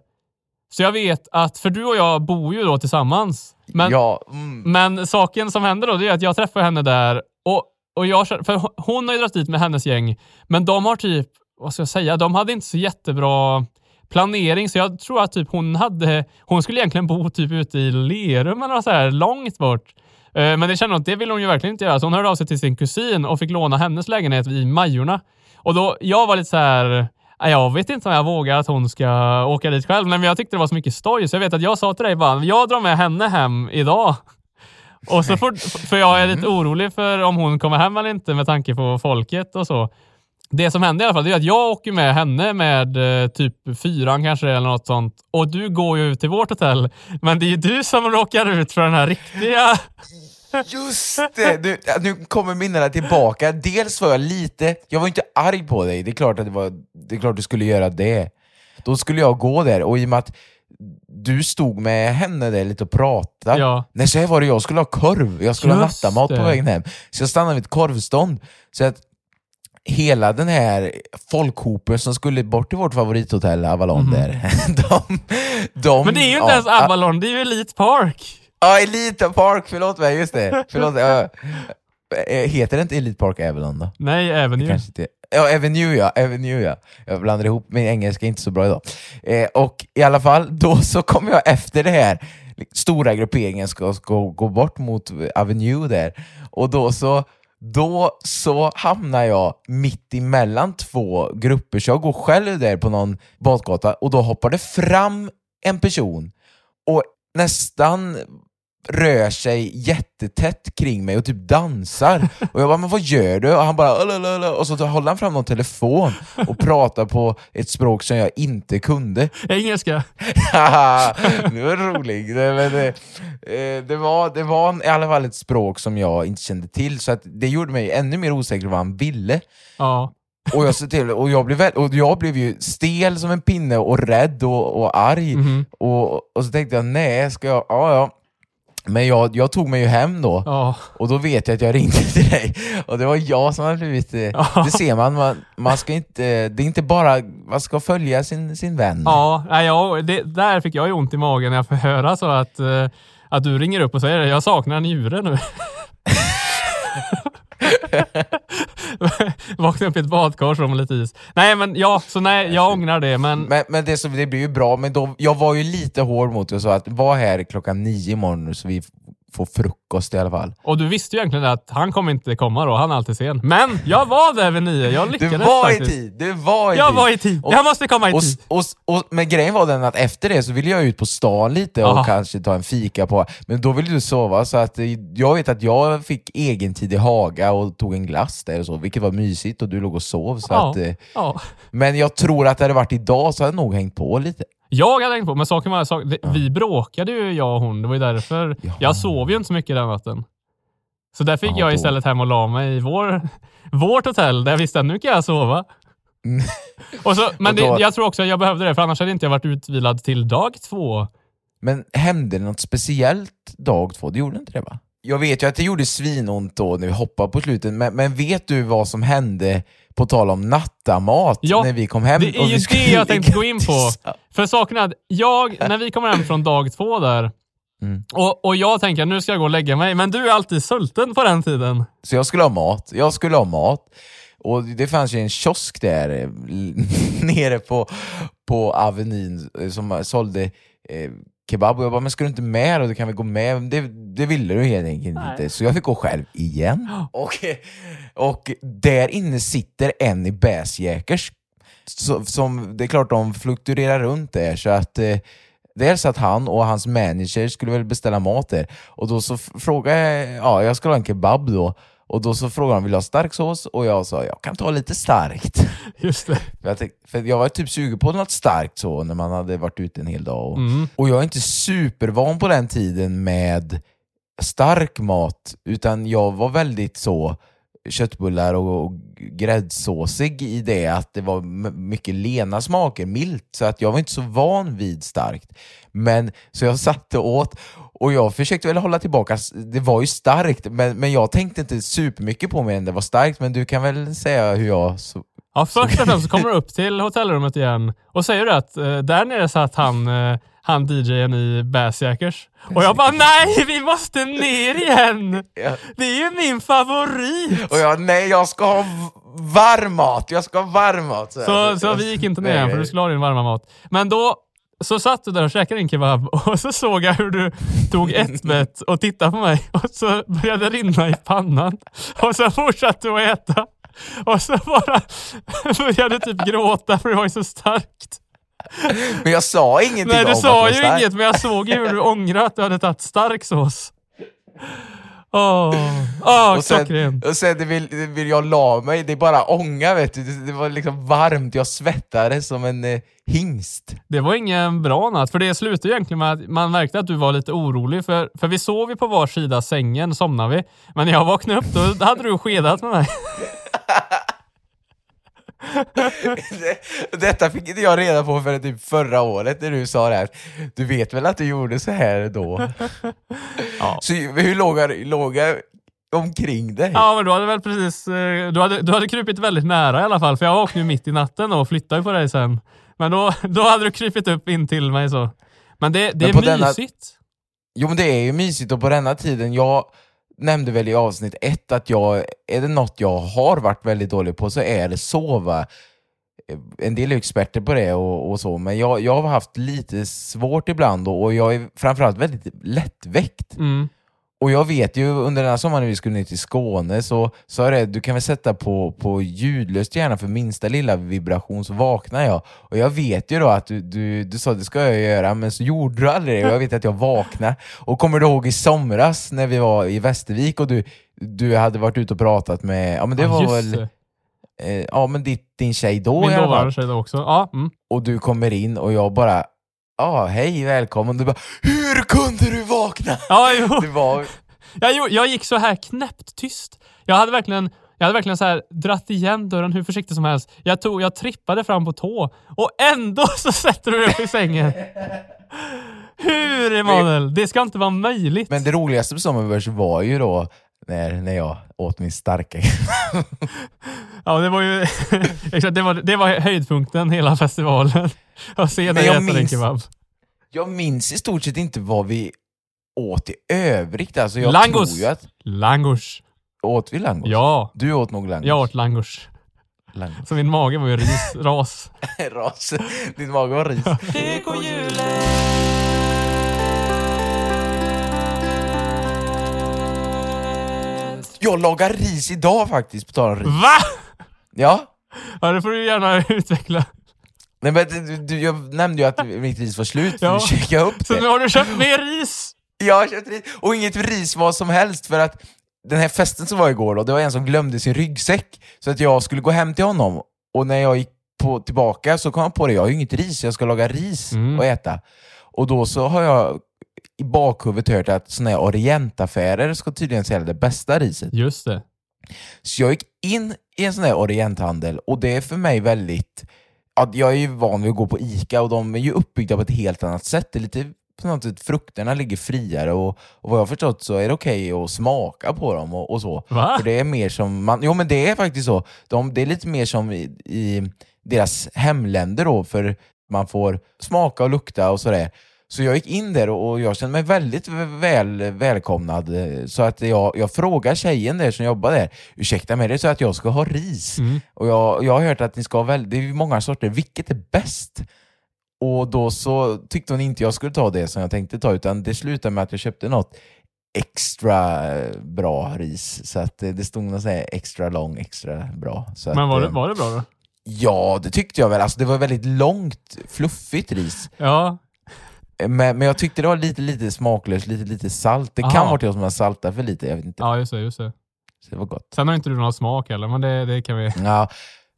Så jag vet att, för du och jag bor ju då tillsammans. Men, ja, mm. men saken som händer då, det är att jag träffar henne där och, och jag, känner- för hon har ju dragit dit med hennes gäng, men de har typ, vad ska jag säga, de hade inte så jättebra planering, så jag tror att typ hon hade, hon skulle egentligen bo typ ute i Lerum eller så här långt bort. Eh, Men det kände hon att det ville hon ju verkligen inte göra, så hon hörde av sig till sin kusin och fick låna hennes lägenhet i Majorna. Och då, jag var lite så här, "Nej, jag vet inte om jag vågar att hon ska åka dit själv, men jag tyckte det var så mycket stoj, så jag vet att jag sa till dig bara, jag drar med henne hem idag. Och så får, för jag är lite orolig för om hon kommer hem eller inte med tanke på folket och så. Det som händer i alla fall det är att jag åker med henne med eh, typ fyran kanske eller något sånt och du går ju till vårt hotell. Men det är ju du som råkar ut för den här riktiga... Just det! Nu, nu kommer minnena tillbaka. Dels var jag lite, jag var inte arg på dig, det är klart att det var, det är klart du skulle göra det. Då skulle jag gå där, och i och med att du stod med henne där lite och pratade. Ja. Nej, så här var det, jag skulle ha korv, jag skulle Just ha nattamat på vägen hem. Så jag stannade vid ett korvstånd. Så att hela den här folkhopen som skulle bort till vårt favorithotell Avalon där, de, de... Men det är ju inte ja, ens Avalon, det är ju Elite Park. Ja, Elite Park, förlåt mig, just det. Förlåt. Eh, Heter det inte Elite Park Avalon då? Nej, även Det. Ja, Avenue ja, Avenue ja. Jag blandar ihop, min engelska är inte så bra idag. Eh, och i alla fall, då så kommer jag efter det här, stora grupperingen ska, ska gå bort mot Avenue där, och då så då så hamnar jag mitt emellan två grupper, så jag går själv där på någon badgata och då hoppar det fram en person och nästan rör sig jättetätt kring mig och typ dansar. Och jag bara, men vad gör du? Och han bara, "Lalalala." och så håller han fram någon telefon och pratar på ett språk som jag inte kunde. Engelska. Det var roligt. Det, det, eh, det, var, det var i alla fall ett språk som jag inte kände till, så att det gjorde mig ännu mer osäker på vad han ville. Ja. Och jag, till, och jag, blev, och jag blev ju stel som en pinne och rädd och, och arg. Mhm. Och, och så tänkte jag, nej, ska jag... Ja, ja. Men jag, jag tog mig ju hem då, Ja. och då vet jag att jag ringde till dig. Och det var jag som hade blivit... Ja. Det ser man, man, man ska inte... Det är inte bara... Man ska följa sin, sin vän. Ja, nej, ja det, där fick jag ju ont i magen när jag får höra så att, eh, att du ringer upp och säger jag saknar en njure nu. Vakna upp i ett badkar som lite is. Nej men ja, så nej, jag ångrar det men Men, men det, så, det blir ju bra, men då, jag var ju lite hård mot dig och sa att var här klockan nio imorgon så vi f- får frukost i alla fall. Och du visste ju egentligen att han kommer inte komma då, han är alltid sen. Men jag var där vid nio, jag Du lyckades var i faktiskt. tid! Du var i Jag tid! var i tid, Och- jag måste komma i Och, tid. och, och, men grejen var den att efter det så ville jag ut på stan lite och Aha. kanske ta en fika på, men då ville du sova så att eh, jag vet att jag fick egen tid i Haga och tog en glass där och så, vilket var mysigt och du låg och sov. Så Ja. att, eh, Ja. men jag tror att det hade varit idag så hade jag nog hängt på lite. Jag hade hängt på, men saken var, sak, det, vi bråkade ju jag och hon, det var ju därför. Jaha. Jag sov ju inte så mycket den natten. Så där fick Ja, jag istället hem och la mig i vår, vårt hotell där jag visste att nu kan jag sova. och så, men. Och då- det, jag tror också att jag behövde det, för annars hade inte jag varit utvilad till dag två. Men hände det något speciellt dag två? Det gjorde inte det va? Jag vet ju att det gjorde svinont då när vi hoppade på slutet, men, men vet du vad som hände på tal om nattamat Ja, när vi kom hem? Det är och ju det jag tänkte gå in på. För saken är att jag, när vi kommer hem från dag två där, Mm. och, och jag tänker nu ska jag gå och lägga mig, men du är alltid sulten på den tiden. Så jag skulle ha mat, jag skulle ha mat. Och det fanns ju en kiosk där eh, nere på, på Avenyn eh, som sålde eh, kebab och jag bara, men ska du inte med då? Du kan väl gå med? Det, det ville du helt enkelt Nej. inte. Så jag fick gå själv igen. Och, och där inne sitter en i Bäsjäkers. Som, det är klart de fluktuerar runt där så att eh, Dels att han och hans manager skulle väl beställa mat där och då så frågade jag, ja jag skulle ha en kebab då och då så frågade han vill du ha stark sås och jag sa jag kan ta lite starkt. Just det. För jag, tänkte, för jag var typ sugen på något starkt så när man hade varit ute en hel dag. Och, Mm. och jag är inte supervan på den tiden med stark mat, utan jag var väldigt så köttbullar och, och gräddsåsig i det att det var mycket lena smaker, milt, så att jag var inte så van vid starkt. Men så jag satte åt och jag försökte väl hålla tillbaka, det var ju starkt, men, men jag tänkte inte supermycket på mig än det var starkt, men du kan väl säga hur jag så, Ja, först och främst så kommer du upp till hotellrummet igen och säger du att eh, där nere satt han, eh, han DJn i Bassjackers. Och jag bara nej, vi måste ner igen! Det är ju min favorit! Och jag, nej jag ska ha varm mat, jag ska ha varm mat. här. Så, så vi gick inte ner igen för du skulle ha din varma mat. Men då så satt du där och käkade din kebab och så såg jag hur du tog ett bett och tittade på mig och så började det rinna i pannan. Och så fortsatte du att äta. Och så bara började du typ gråta för det var ju så starkt. Men jag sa ingenting Nej om du att det sa var ju starkt. inget men jag såg ju hur du ångrade att du hade tagit stark sås. Åh, oh, och sen, klockren. och sen det vill, vill jag la mig, det är bara ånga vet du. Det, det var liksom varmt, jag svettades som en eh, hingst. Det var ingen bra natt, för det slutade egentligen med att man märkte att du var lite orolig, för, för vi sov ju på var sida sängen, somnade vi. Men när jag vaknade upp då hade du skedat med mig. Det- Detta fick inte jag reda på förrän typ förra året när du sa det här. Du vet väl att du gjorde så här då? Ja. Så hur låg jag, omkring dig? Ja, men du hade väl precis, eh, du hade, du hade krypit väldigt nära i alla fall, för jag vaknade ju mitt i natten och flyttade på dig sen. Men då, då hade du krypit upp in till mig så. Men det, det Men är på denna- mysigt. Jo men det är ju mysigt och på denna tiden, jag, nämnde väl i avsnitt ett att jag, är det något jag har varit väldigt dålig på så är det sova. Eh, en del är experter på det och, och så, men jag, jag har haft lite svårt ibland och, och jag är framförallt väldigt lättväckt. Mm. Och jag vet ju under den här sommaren när vi skulle ner till Skåne så sa jag det, du kan väl sätta på, på ljudlöst gärna för minsta lilla vibration så vaknar jag. Och jag vet ju då att du, du, du sa det ska jag göra men så gjorde du aldrig det och jag vet att jag vaknade. Och kommer du ihåg i somras när vi var i Västervik och du, du hade varit ute och pratat med, ja men det Ja, var väl, eh, ja men ditt, din tjej då Min dåvarande tjej då också. Ja, mm. Och du kommer in och jag bara, ja hej välkommen. Du bara, hur kunde du vakna? ja jo. Det var, Jag, jag gick så här knäppt tyst. Jag hade verkligen, jag hade verkligen så här dratt igen dörren hur försiktigt som helst. Jag, tog, jag trippade fram på tå och ändå så sätter du dig upp i sängen. Hur Emanuel? Det ska inte vara möjligt. Men det roligaste på Summerburst var ju då när, när jag åt min starka Ja, det var ju exakt, det var, det var höjdpunkten hela festivalen. Att se dig äta din kebab. Jag minns i stort sett inte vad vi åt i övrigt. Alltså jag Langos. tror ju att... Langos. Åt vi langos? Ja, Du åt nog langos? jag åt langos. langos. Så min mage var ju ris, ras. Ras. Din mage var ris. Jag lagar ris idag faktiskt, på tal om ris. Va? Ja. Ja, det får du gärna utveckla. Nej, men du, du, jag nämnde ju att mitt ris var slut, Ja. ja. du checkade upp Så det. nu har du köpt mer ris? Jag har köpt ris, och inget ris vad som helst för att den här festen som var igår då, det var en som glömde sin ryggsäck så att jag skulle gå hem till honom och när jag gick på, tillbaka så kom jag på det, jag har ju inget ris, jag ska laga ris Mm. och äta. Och då så har jag i bakhuvudet hört att såna här orientaffärer ska tydligen sälja det bästa riset. Just det. Så jag gick in i en sån här orienthandel och det är för mig väldigt... Ja, jag är ju van vid att gå på ICA och de är ju uppbyggda på ett helt annat sätt. Det är lite på något sätt, frukterna ligger friare och, och vad jag har förstått så är det okej att smaka på dem och, och så. Va? För det är mer som, man, jo men det är faktiskt så. De, det är lite mer som i, i deras hemländer då, för man får smaka och lukta och sådär. Så jag gick in där och jag kände mig väldigt väl, välkomnad. Så att jag, jag frågar tjejen där som jobbar där, ursäkta mig, det är så att jag ska ha ris. Mm. Och jag, jag har hört att ni ska ha väl, det är ju många sorter, vilket är bäst? Och då så tyckte hon inte jag skulle ta det som jag tänkte ta, utan det slutade med att jag köpte något extra eh, bra ris. Så att eh, det stod något så här extra lång, extra bra. Så Men att, var det, eh, var det bra då? Ja, det tyckte jag väl. Alltså, det var väldigt långt, fluffigt ris. Ja. Men, men jag tyckte det var lite, lite smaklöst, lite, lite salt. Det kan Aha. vara jag som har saltat för lite, jag vet inte. ja, just det. Just det. Så det var gott. Sen har inte du någon smak heller, men det, det kan vi... Ja.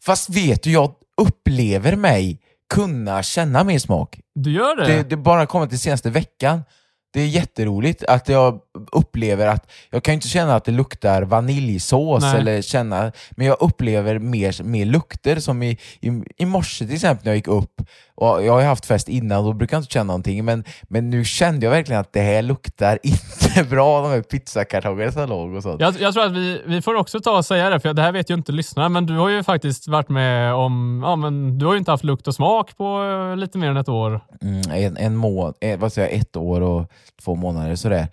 Fast vet du, jag upplever mig kunna känna mer smak. Du gör det? Det, det bara kommit till senaste veckan. Det är jätteroligt att jag upplever att, jag kan ju inte känna att det luktar vaniljsås Nej. eller känna, men jag upplever mer, mer lukter som i, i, i morse till exempel när jag gick upp, och jag har ju haft fest innan då brukar jag inte känna någonting, men, men nu kände jag verkligen att det här luktar inte bra, de här pizzakartongerna som låg och sånt. Jag, jag tror att vi, vi får också ta och säga det, för det här vet ju inte lyssnarna, men du har ju faktiskt varit med om... Ja, men du har ju inte haft lukt och smak på eh, lite mer än ett år. Mm, en, en må, eh, vad säger jag, ett år och två månader sådär.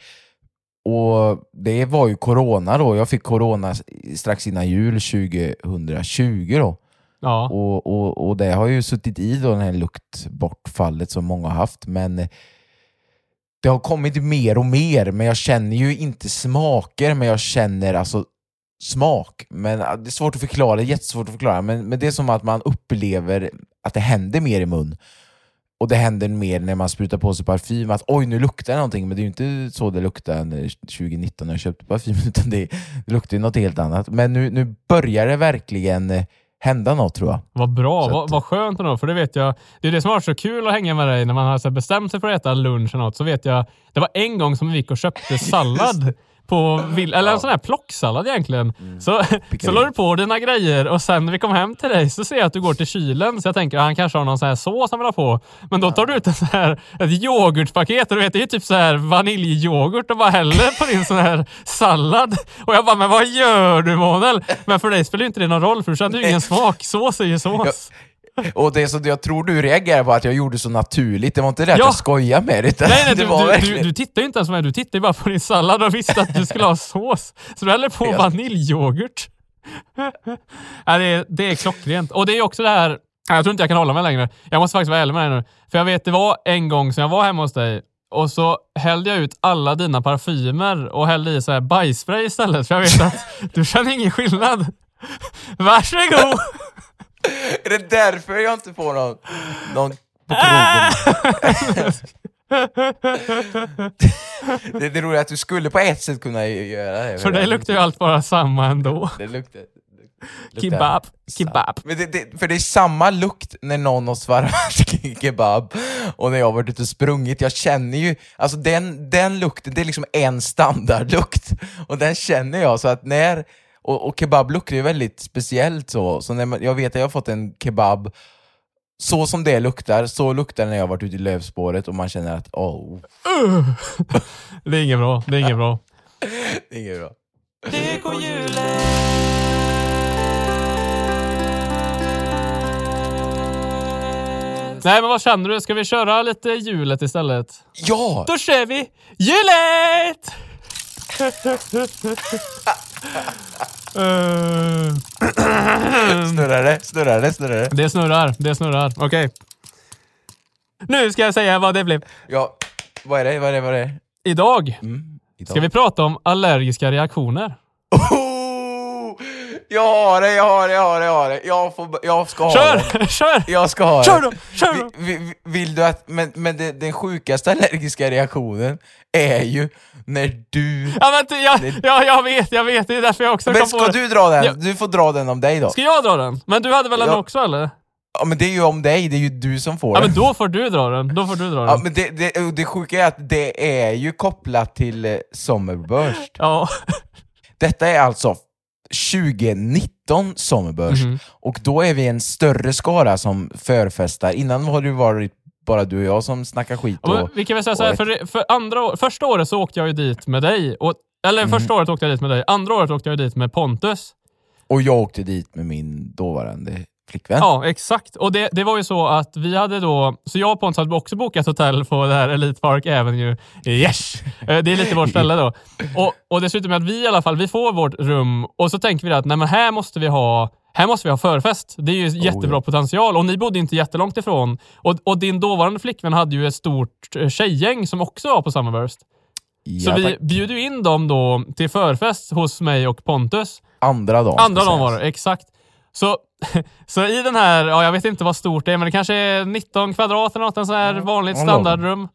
Och det var ju corona då, jag fick corona strax innan jul 2020 då. Ja. Och, och, och det har ju suttit i då, det här luktbortfallet som många har haft, men det har kommit mer och mer, men jag känner ju inte smaker, men jag känner alltså smak. Men det är svårt att förklara, jättesvårt att förklara, men, men det är som att man upplever att det händer mer i mun. Och det händer mer när man sprutar på sig parfym, att oj nu luktar det någonting, men det är ju inte så det luktade när 2019 när jag köpte parfym, utan det, det luktar ju något helt annat. Men nu, nu börjar det verkligen eh, hända något tror jag. Vad bra, Så vad, att- vad skönt ändå, för det vet jag. Det är det som har varit så kul att hänga med dig när man har bestämt sig för att äta lunch eller något. Så vet jag, det var en gång som vi gick och köpte sallad. På, vill- eller en sån här plocksallad egentligen. Så, så la du på dina grejer och sen när vi kom hem till dig så ser jag att du går till kylen. Så jag tänker att han kanske har någon sån här sås han vill ha på. Men då tar du ut en sån här, ett yoghurtpaket och du vet, det är typ så här vaniljyoghurt och bara häller på din sån här sallad. Och jag bara, men vad gör du Månel? Men för dig spelar ju inte det någon roll för du kände ju ingen smak. Sås är ju sås. Och det som jag tror du reagerar på att jag gjorde så naturligt, det var inte det att Ja. jag skojade med det, utan Nej, nej det du, var du, du, verkligen... du tittar ju inte ens på mig, du tittar ju bara på din sallad och visste att du skulle ha sås. Så du häller på Ja. vaniljyoghurt. Nej, det, är, det är klockrent. Och det är också det här, jag tror inte jag kan hålla mig längre. Jag måste faktiskt vara ärlig med dig nu. För jag vet, det var en gång som jag var hemma hos dig och så hällde jag ut alla dina parfymer och hällde i så här bajsspray istället. För jag vet att du känner ingen skillnad. Varsågod! Är det därför jag inte får någon, någon på krogen? det, det roliga är att du skulle på ett sätt kunna göra det. För dig luktar ju allt bara samma ändå. Det luktar... luktar- Kebab, kebab. Men det, det, för det är samma lukt när någon har svarvat kebab och när jag har varit ute och sprungit. Jag känner ju, alltså den, den lukten, det är liksom en standardlukt och den känner jag. så att när och, och kebab luktar ju väldigt speciellt så, så när man, jag vet att jag har fått en kebab så som det luktar, så luktar det när jag har varit ute i lövspåret och man känner att oh, Det är inget bra. Det är inget bra. det är inget bra. Nej, men vad känner du? Ska vi köra lite hjulet istället? Ja! Då kör vi hjulet! Eh, Snurrar det, snurrar det, snurrar det. det snurrar, det snurrar. Okej. Nu ska jag säga vad det blev. Ja, vad är det, vad är det, vad är det? Idag Mm, idag. ska vi prata om allergiska reaktioner. Oh, jag har det, jag har det, jag har det, jag har det. Jag, får, jag ska ha den. Kör! Kör! Jag ska ha Kör då! Kör då! Vi- vi- Vill du att, men, men det, den sjukaste allergiska reaktionen är ju när du... Ja, men, jag, ja, jag vet, jag vet. Det är därför jag också Men kom på ska det. du dra den? Ja. Du får dra den om dig då. Ska jag dra den? Men du hade väl den Ja. också eller? Ja men det är ju om dig, det är ju du som får Ja, den. men då får du dra den. Då får du dra Ja, den. men det, det, det sjuka är att det är ju kopplat till eh, Sommerburst. Ja. Detta är alltså 2019 Sommerbörs Mhm. och då är vi en större skara som förfestar. Innan har det varit bara du och jag som snackar skit. Ja, Och, vi kan väl säga så här, och för, för andra år, första året så åkte jag ju dit med dig. Och, eller Mm. första året åkte jag dit med dig. Andra året åkte jag dit med Pontus. och jag åkte dit med min dåvarande flickvän. Ja, exakt. Och det, det var ju så att vi hade då, så jag och Pontus hade också bokat hotell på det här Elite Park Avenue. Yes! Eh, Det är lite vårt ställe då. Och, och dessutom att vi i alla fall, vi får vårt rum och så tänker vi att nej men här måste vi ha här måste vi ha förfest. Det är ju jättebra ja. potential och ni bodde inte jättelångt ifrån. Och, och din dåvarande flickvän hade ju ett stort eh, tjejgäng som också var på Summerburst. Så Ja, vi tack. bjöd ju in dem då till förfest hos mig och Pontus. Andra dagen. Andra dagen var det, exakt. Så, så i den här, ja, jag vet inte vad stort det är, men det kanske är 19 kvadrat eller något, en sån här vanligt standardrum.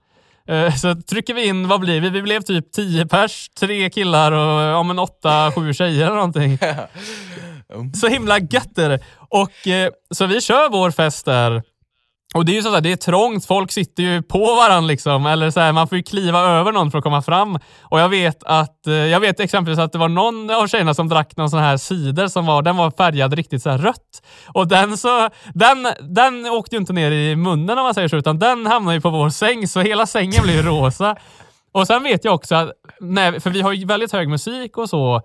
Eh, Så trycker vi in, vad blir vi? Vi blev typ 10 pers, tre killar och ja, men 8-7 tjejer eller någonting. Så himla gött är det. Och, eh, så vi kör vår fest där. Och det är ju så här, det är trångt, folk sitter ju på varandra liksom. Eller så här, man får ju kliva över någon för att komma fram. Och jag vet att, eh, jag vet exempelvis att det var någon av tjejerna som drack någon sån här cider som var, den var färgad riktigt så rött. Och den så, den, den åkte ju inte ner i munnen om man säger så, utan den hamnade ju på vår säng, så hela sängen blev ju rosa. Och sen vet jag också att, nej, för vi har ju väldigt hög musik och så,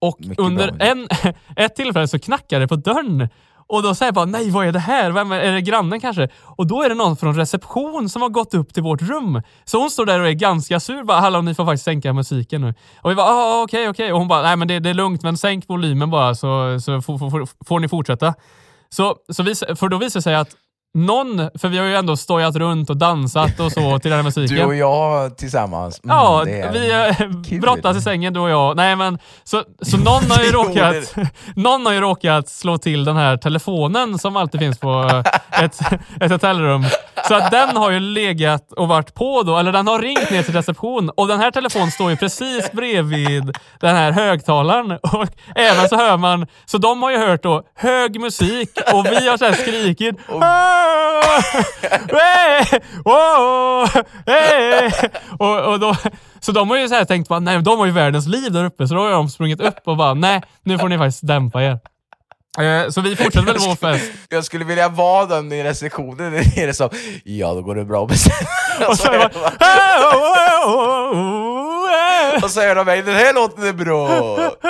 och Mycket under bra. en, ett tillfälle så knackar det på dörren. Och då säger jag bara, nej vad är det här? Vem är, är det grannen kanske? Och då är det någon från reception som har gått upp till vårt rum. Så hon står där och är ganska sur. Bara, Hallå, ni får faktiskt sänka musiken nu. Och vi bara, ah, ah okej, okej. Och hon bara, nej men det, det är lugnt, men sänk volymen bara så, så får, får, får, får ni fortsätta. Så, så vis, för då visar det sig att någon, för vi har ju ändå stojat runt och dansat och så till den här musiken. Du och jag tillsammans. Mm, Ja, vi eh, kul. brottas i sängen du och jag. Nej men, så, så någon, har ju råkat, någon har ju råkat slå till den här telefonen som alltid finns på eh, ett, ett hotellrum. Så att den har ju legat och varit på då, eller den har ringt ner till reception och den här telefonen står ju precis bredvid den här högtalaren. Och även så hör man, så de har ju hört då hög musik och vi har så här skrikit "Ah! Oh! Och, och då, Så de har ju så tänkt, bara, nej de har ju världens liv där uppe, så då har de sprungit upp och bara, nej nu får ni faktiskt dämpa er. Eh, Så vi fortsätter väl vår fest. Jag skulle vilja vara den i receptionen där nere som Ja, då går det bra att bestämma. Och så är det bara, Och så hör de mig, den här låten är bra!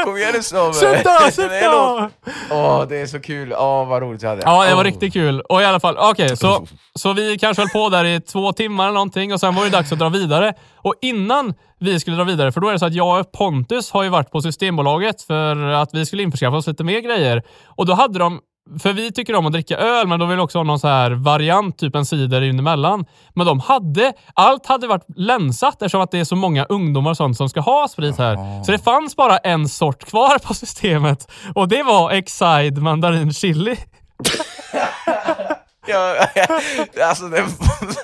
Kom igen nu sätt låten- då! Åh, det är så kul. Åh, vad roligt vi hade. Ja, det var riktigt kul. Och i alla fall, okej, så, så vi kanske höll på där i två timmar eller någonting och sen var det dags att dra vidare. Och innan vi skulle dra vidare, för då är det så att jag och Pontus har ju varit på Systembolaget för att vi skulle införskaffa oss lite mer grejer. Och då hade de för vi tycker om att dricka öl, men de vill också ha någon så här variant, typ en cider in emellan. Men de hade, allt hade varit länsat eftersom att det är så många ungdomar och sånt som ska ha sprit här. Så det fanns bara en sort kvar på systemet och det var Excide Mandarin Chili. Ja, alltså, det,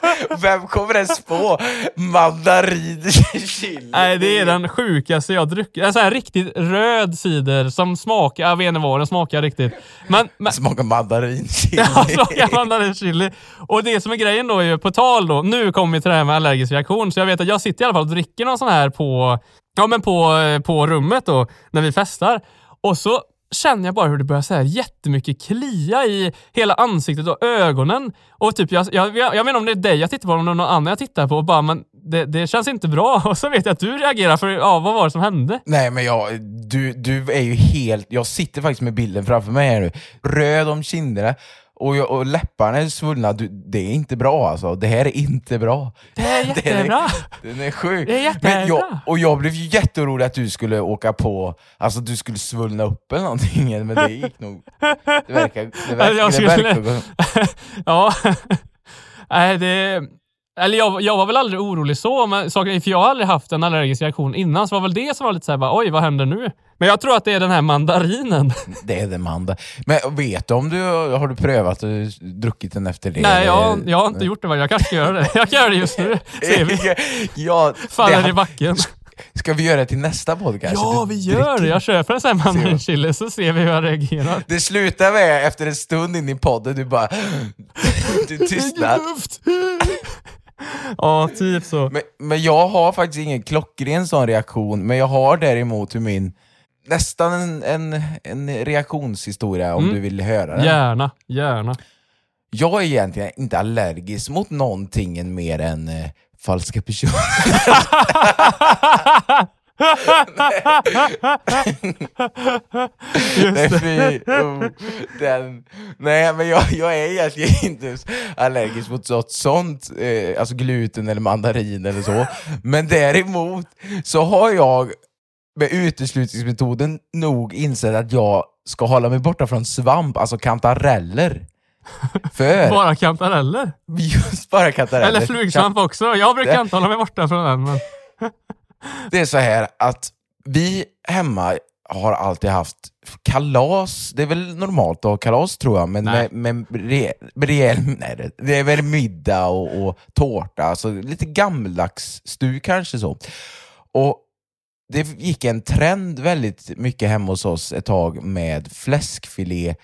vem kommer ens på mandarin chili? Nej, det är den sjukaste jag druckit. Sån här riktigt röd cider som smakar, jag vet inte vad den smakar riktigt. Men, men Smakar mandarin chili. Ja, smakar mandarin chili. Och det som är grejen då är ju, på tal då, nu kommer vi till det här med allergisk reaktion, så jag vet att jag sitter i alla fall och dricker någon sån här på, ja, men på, eh, på rummet då, när vi festar. Och så känner jag bara hur det börjar så här jättemycket klia i hela ansiktet och ögonen. Och typ, jag, jag, jag, jag vet inte om det är dig jag tittar på eller någon annan jag tittar på och bara, men det, det känns inte bra. Och så vet jag att du reagerar för, ja, vad var det som hände? Nej men jag, du, du är ju helt, jag sitter faktiskt med bilden framför mig här nu. Röd om kinderna och, jag, och läpparna är svullna. Du, det är inte bra alltså. Det här är inte bra. Det är jättebra. Den är sjuk. Det är jättebra. Jag, och jag blev ju jätteorolig att du skulle åka på, alltså du skulle svullna upp eller någonting, men det gick nog... Det verkar... Det verkar, Jag det verkar gå- ja. Nej, det... Eller jag, jag var väl aldrig orolig så, men för jag har aldrig haft en allergisk reaktion innan, så var väl det som var lite såhär, oj vad händer nu? Men jag tror att det är den här mandarinen. Det är det Manda. Men vet du om du har du prövat och druckit den efter det? Nej, jag, jag har inte gjort det, jag kanske ska göra det. Jag kan göra det just nu. Ser vi. ja, Faller det- i backen. Ska vi göra det till nästa podcast? Ja, vi gör det. Jag köper en sån här mandarin chili så ser vi hur jag reagerar. Det slutar med efter en stund in i podden, du bara... Du tystnar. Ja, typ så. Men, men jag har faktiskt ingen klockren sån reaktion, men jag har däremot hur min... Nästan en, en, en reaktionshistoria om Mm. du vill höra den. Gärna, gärna. Jag är egentligen inte allergisk mot någonting mer än eh, falska personer. Nej, fy, oh, den. Nej, men jag, jag är egentligen inte allergisk mot något sånt, eh, alltså gluten eller mandarin eller så. Men däremot så har jag med uteslutningsmetoden nog insett att jag ska hålla mig borta från svamp, alltså kantareller. För Bara kantareller. just bara kantareller. Eller flugsvamp också. Jag brukar inte hålla mig borta från den. Men... Det är så här att vi hemma har alltid haft kalas. Det är väl normalt att ha kalas tror jag, men Nej. med, med, re, rejäl... Nej, det- det är väl middag och, och tårta, alltså lite gammaldags stuk kanske så. Och det gick en trend väldigt mycket hemma hos oss ett tag med fläskfilé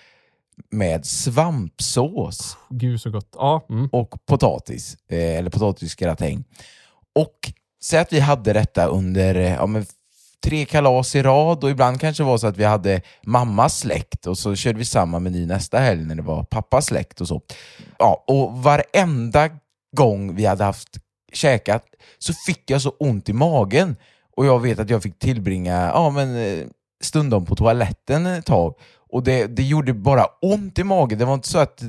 med svampsås Gud så gott. Ja. Mm. och potatis, eh, eller potatisgratäng. Och säg att vi hade detta under eh, ja, men, tre kalas i rad och ibland kanske det var så att vi hade mammas släkt och så körde vi samma meny nästa helg när det var pappas släkt och så. Ja, och varenda gång vi hade haft käkat så fick jag så ont i magen och jag vet att jag fick tillbringa ja, men, eh, stundom på toaletten ett tag. Och det, det gjorde bara ont i magen. Det var inte så att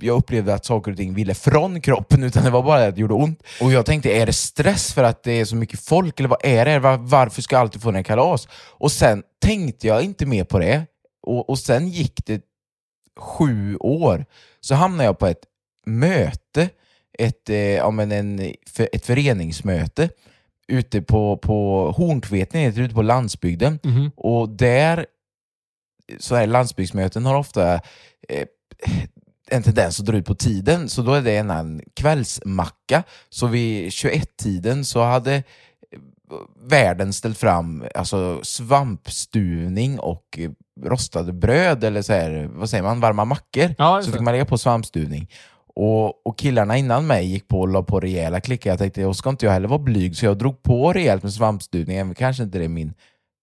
jag upplevde att saker och ting ville från kroppen, utan det var bara att det gjorde ont. Och jag tänkte, är det stress för att det är så mycket folk, eller vad är det? Var, varför ska jag alltid få en kalas? Och sen tänkte jag inte mer på det. Och, och sen gick det sju år, så hamnade jag på ett möte, ett, eh, ja, men en, för, ett föreningsmöte ute på, på det, ute på landsbygden. Mhm. Och där, så här landsbygdsmöten har ofta eh, en tendens att dra ut på tiden, så då är det en, en kvällsmacka. Så vid 21-tiden så hade eh, världen ställt fram alltså svampstuvning och rostade bröd, eller så här, vad säger man, varma mackor. Ja, så fick man lägga på svampstuvning. Och, och killarna innan mig gick på och la på rejäla klickar. Jag tänkte, jag ska inte jag heller vara blyg, så jag drog på rejält med svampstuvning. Även Kanske inte det är min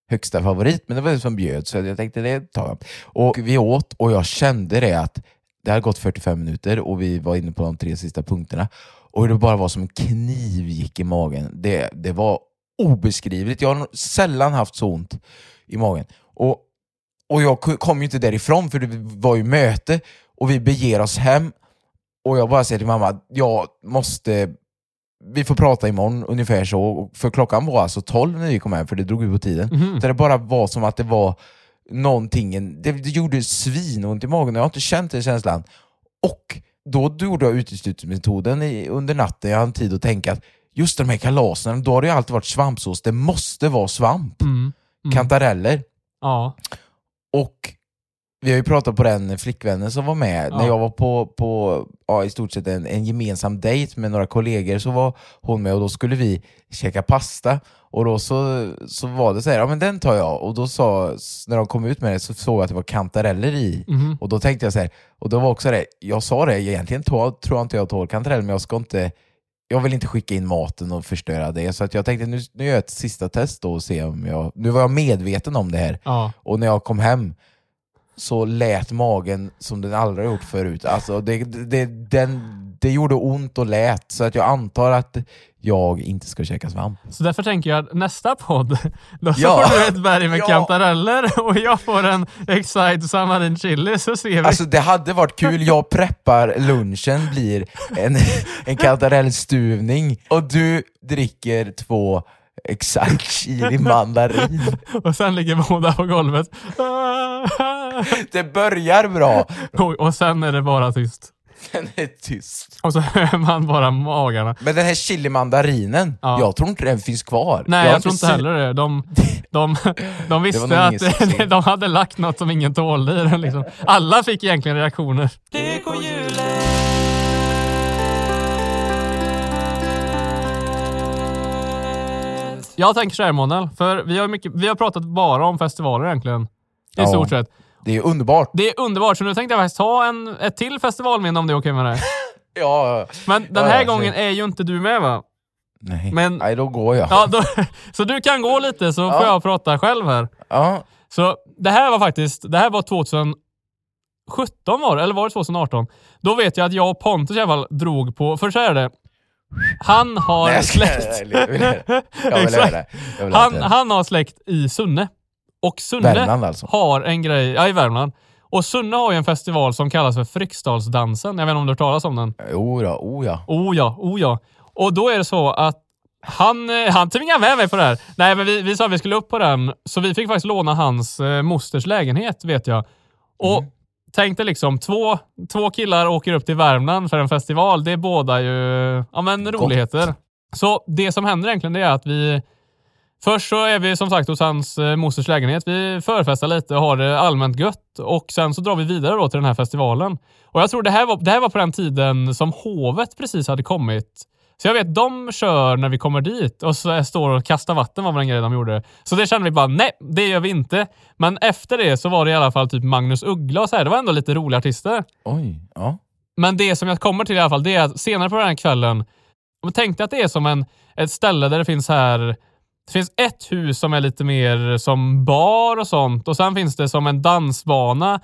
högsta favorit, men det var det som bjöd, så jag tänkte det tar jag. Och vi åt och jag kände det att det hade gått 45 minuter och vi var inne på de tre sista punkterna. Och det bara var som en kniv gick i magen. Det, det var obeskrivligt. Jag har sällan haft så ont i magen. Och, och jag kom ju inte därifrån för det var ju möte och vi beger oss hem och jag bara säger till mamma, jag måste vi får prata imorgon, ungefär så. För klockan var alltså 12 när vi kom hem, för det drog ut på tiden. Så det bara var som att det var någonting, det, det gjorde svinont i magen, jag har inte känt den känslan. Och då gjorde jag uteslutningsmetoden under natten, jag hade tid att tänka att just de här kalasen, då har det ju alltid varit svampsås, det måste vara svamp. Mm. Mm. Kantareller. Ja. Och vi har ju pratat på den flickvännen som var med, Ja. när jag var på, på ja, i stort sett en, en gemensam dejt med några kollegor så var hon med och då skulle vi käka pasta och då så, så var det så här, ja men den tar jag och då sa, när de kom ut med det så såg jag att det var kantareller i Mhm. och då tänkte jag så här, och då var också det, jag sa det, egentligen tå, tror jag inte jag tål kantareller men jag ska inte jag vill inte skicka in maten och förstöra det, så att jag tänkte nu, nu gör jag ett sista test då och se om jag... Nu var jag medveten om det här, Ja. och när jag kom hem så lät magen som den aldrig gjort förut. Alltså det, det, den, det gjorde ont och lät, så att jag antar att jag inte ska käka svamp. Så därför tänker jag att nästa podd, då Ja. får du ett berg med Ja. kantareller och jag får en Excite Samarin Chili så ser vi. Alltså det hade varit kul, jag preppar lunchen blir en, en kantarellstuvning och du dricker två exakt chili mandarin. och sen ligger båda på golvet. Det börjar bra, och, och sen är det bara tyst. den är tyst. Och så hör man bara magarna. Men den här chili mandarinen, Ja. jag tror inte den finns kvar. Nej, har jag, tror inte se- heller det. De, de, de visste att de hade lagt något som ingen tålde i den. Liksom. Alla fick egentligen reaktioner. Jag tänker så här Monel, för vi har, mycket, vi har pratat bara om festivaler egentligen. I Ja. stort sett. Det är underbart. Det är underbart, så nu tänkte jag faktiskt ta en, ett till festivalminne om det är okej med dig. Ja, Men den här ja, gången är ju inte du med va? nej. Men- nej, då går jag. Ja, då, så du kan gå lite så får Ja. jag prata själv här. Ja. Så det här var faktiskt, det här var 2017 var det, eller var det 2018? Då vet jag att jag och Pontus i alla fall drog på, för så är det. Han har Nej, släkt. jag vill. Jag vill. Jag vill han har släkt i Sunne. Och Sunne Värmland alltså? har en grej, ja i Värmland. Och Sunne har ju en festival som kallas för Fryksdalsdansen. Jag vet inte om du har hört talas om den? Jo då, oh ja. Oh ja, oh ja. Och då är det så att han, eh, han tvingade med mig på det här. Nej, men vi, vi sa att vi skulle upp på den, så vi fick faktiskt låna hans eh, mosters lägenhet, vet jag. Och Mm. tänkte liksom, två, två killar åker upp till Värmland för en festival. Det är båda ju ja, men roligheter. Så det som händer egentligen det är att vi Först så är vi som sagt hos hans eh, mosters lägenhet. Vi förfestar lite och har det allmänt gött och sen så drar vi vidare då till den här festivalen. Och jag tror det här var, det här var på den tiden som hovet precis hade kommit. Så jag vet, de kör när vi kommer dit och så står och kastar vatten var väl en grej de gjorde. Så det kände vi bara, nej, det gör vi inte. Men efter det så var det i alla fall typ Magnus Uggla och så här. Det var ändå lite roliga artister. Oj, ja. Men det som jag kommer till i alla fall, det är att senare på den här kvällen, om tänkte att det är som en, ett ställe där det finns här det finns ett hus som är lite mer som bar och sånt och sen finns det som en dansbana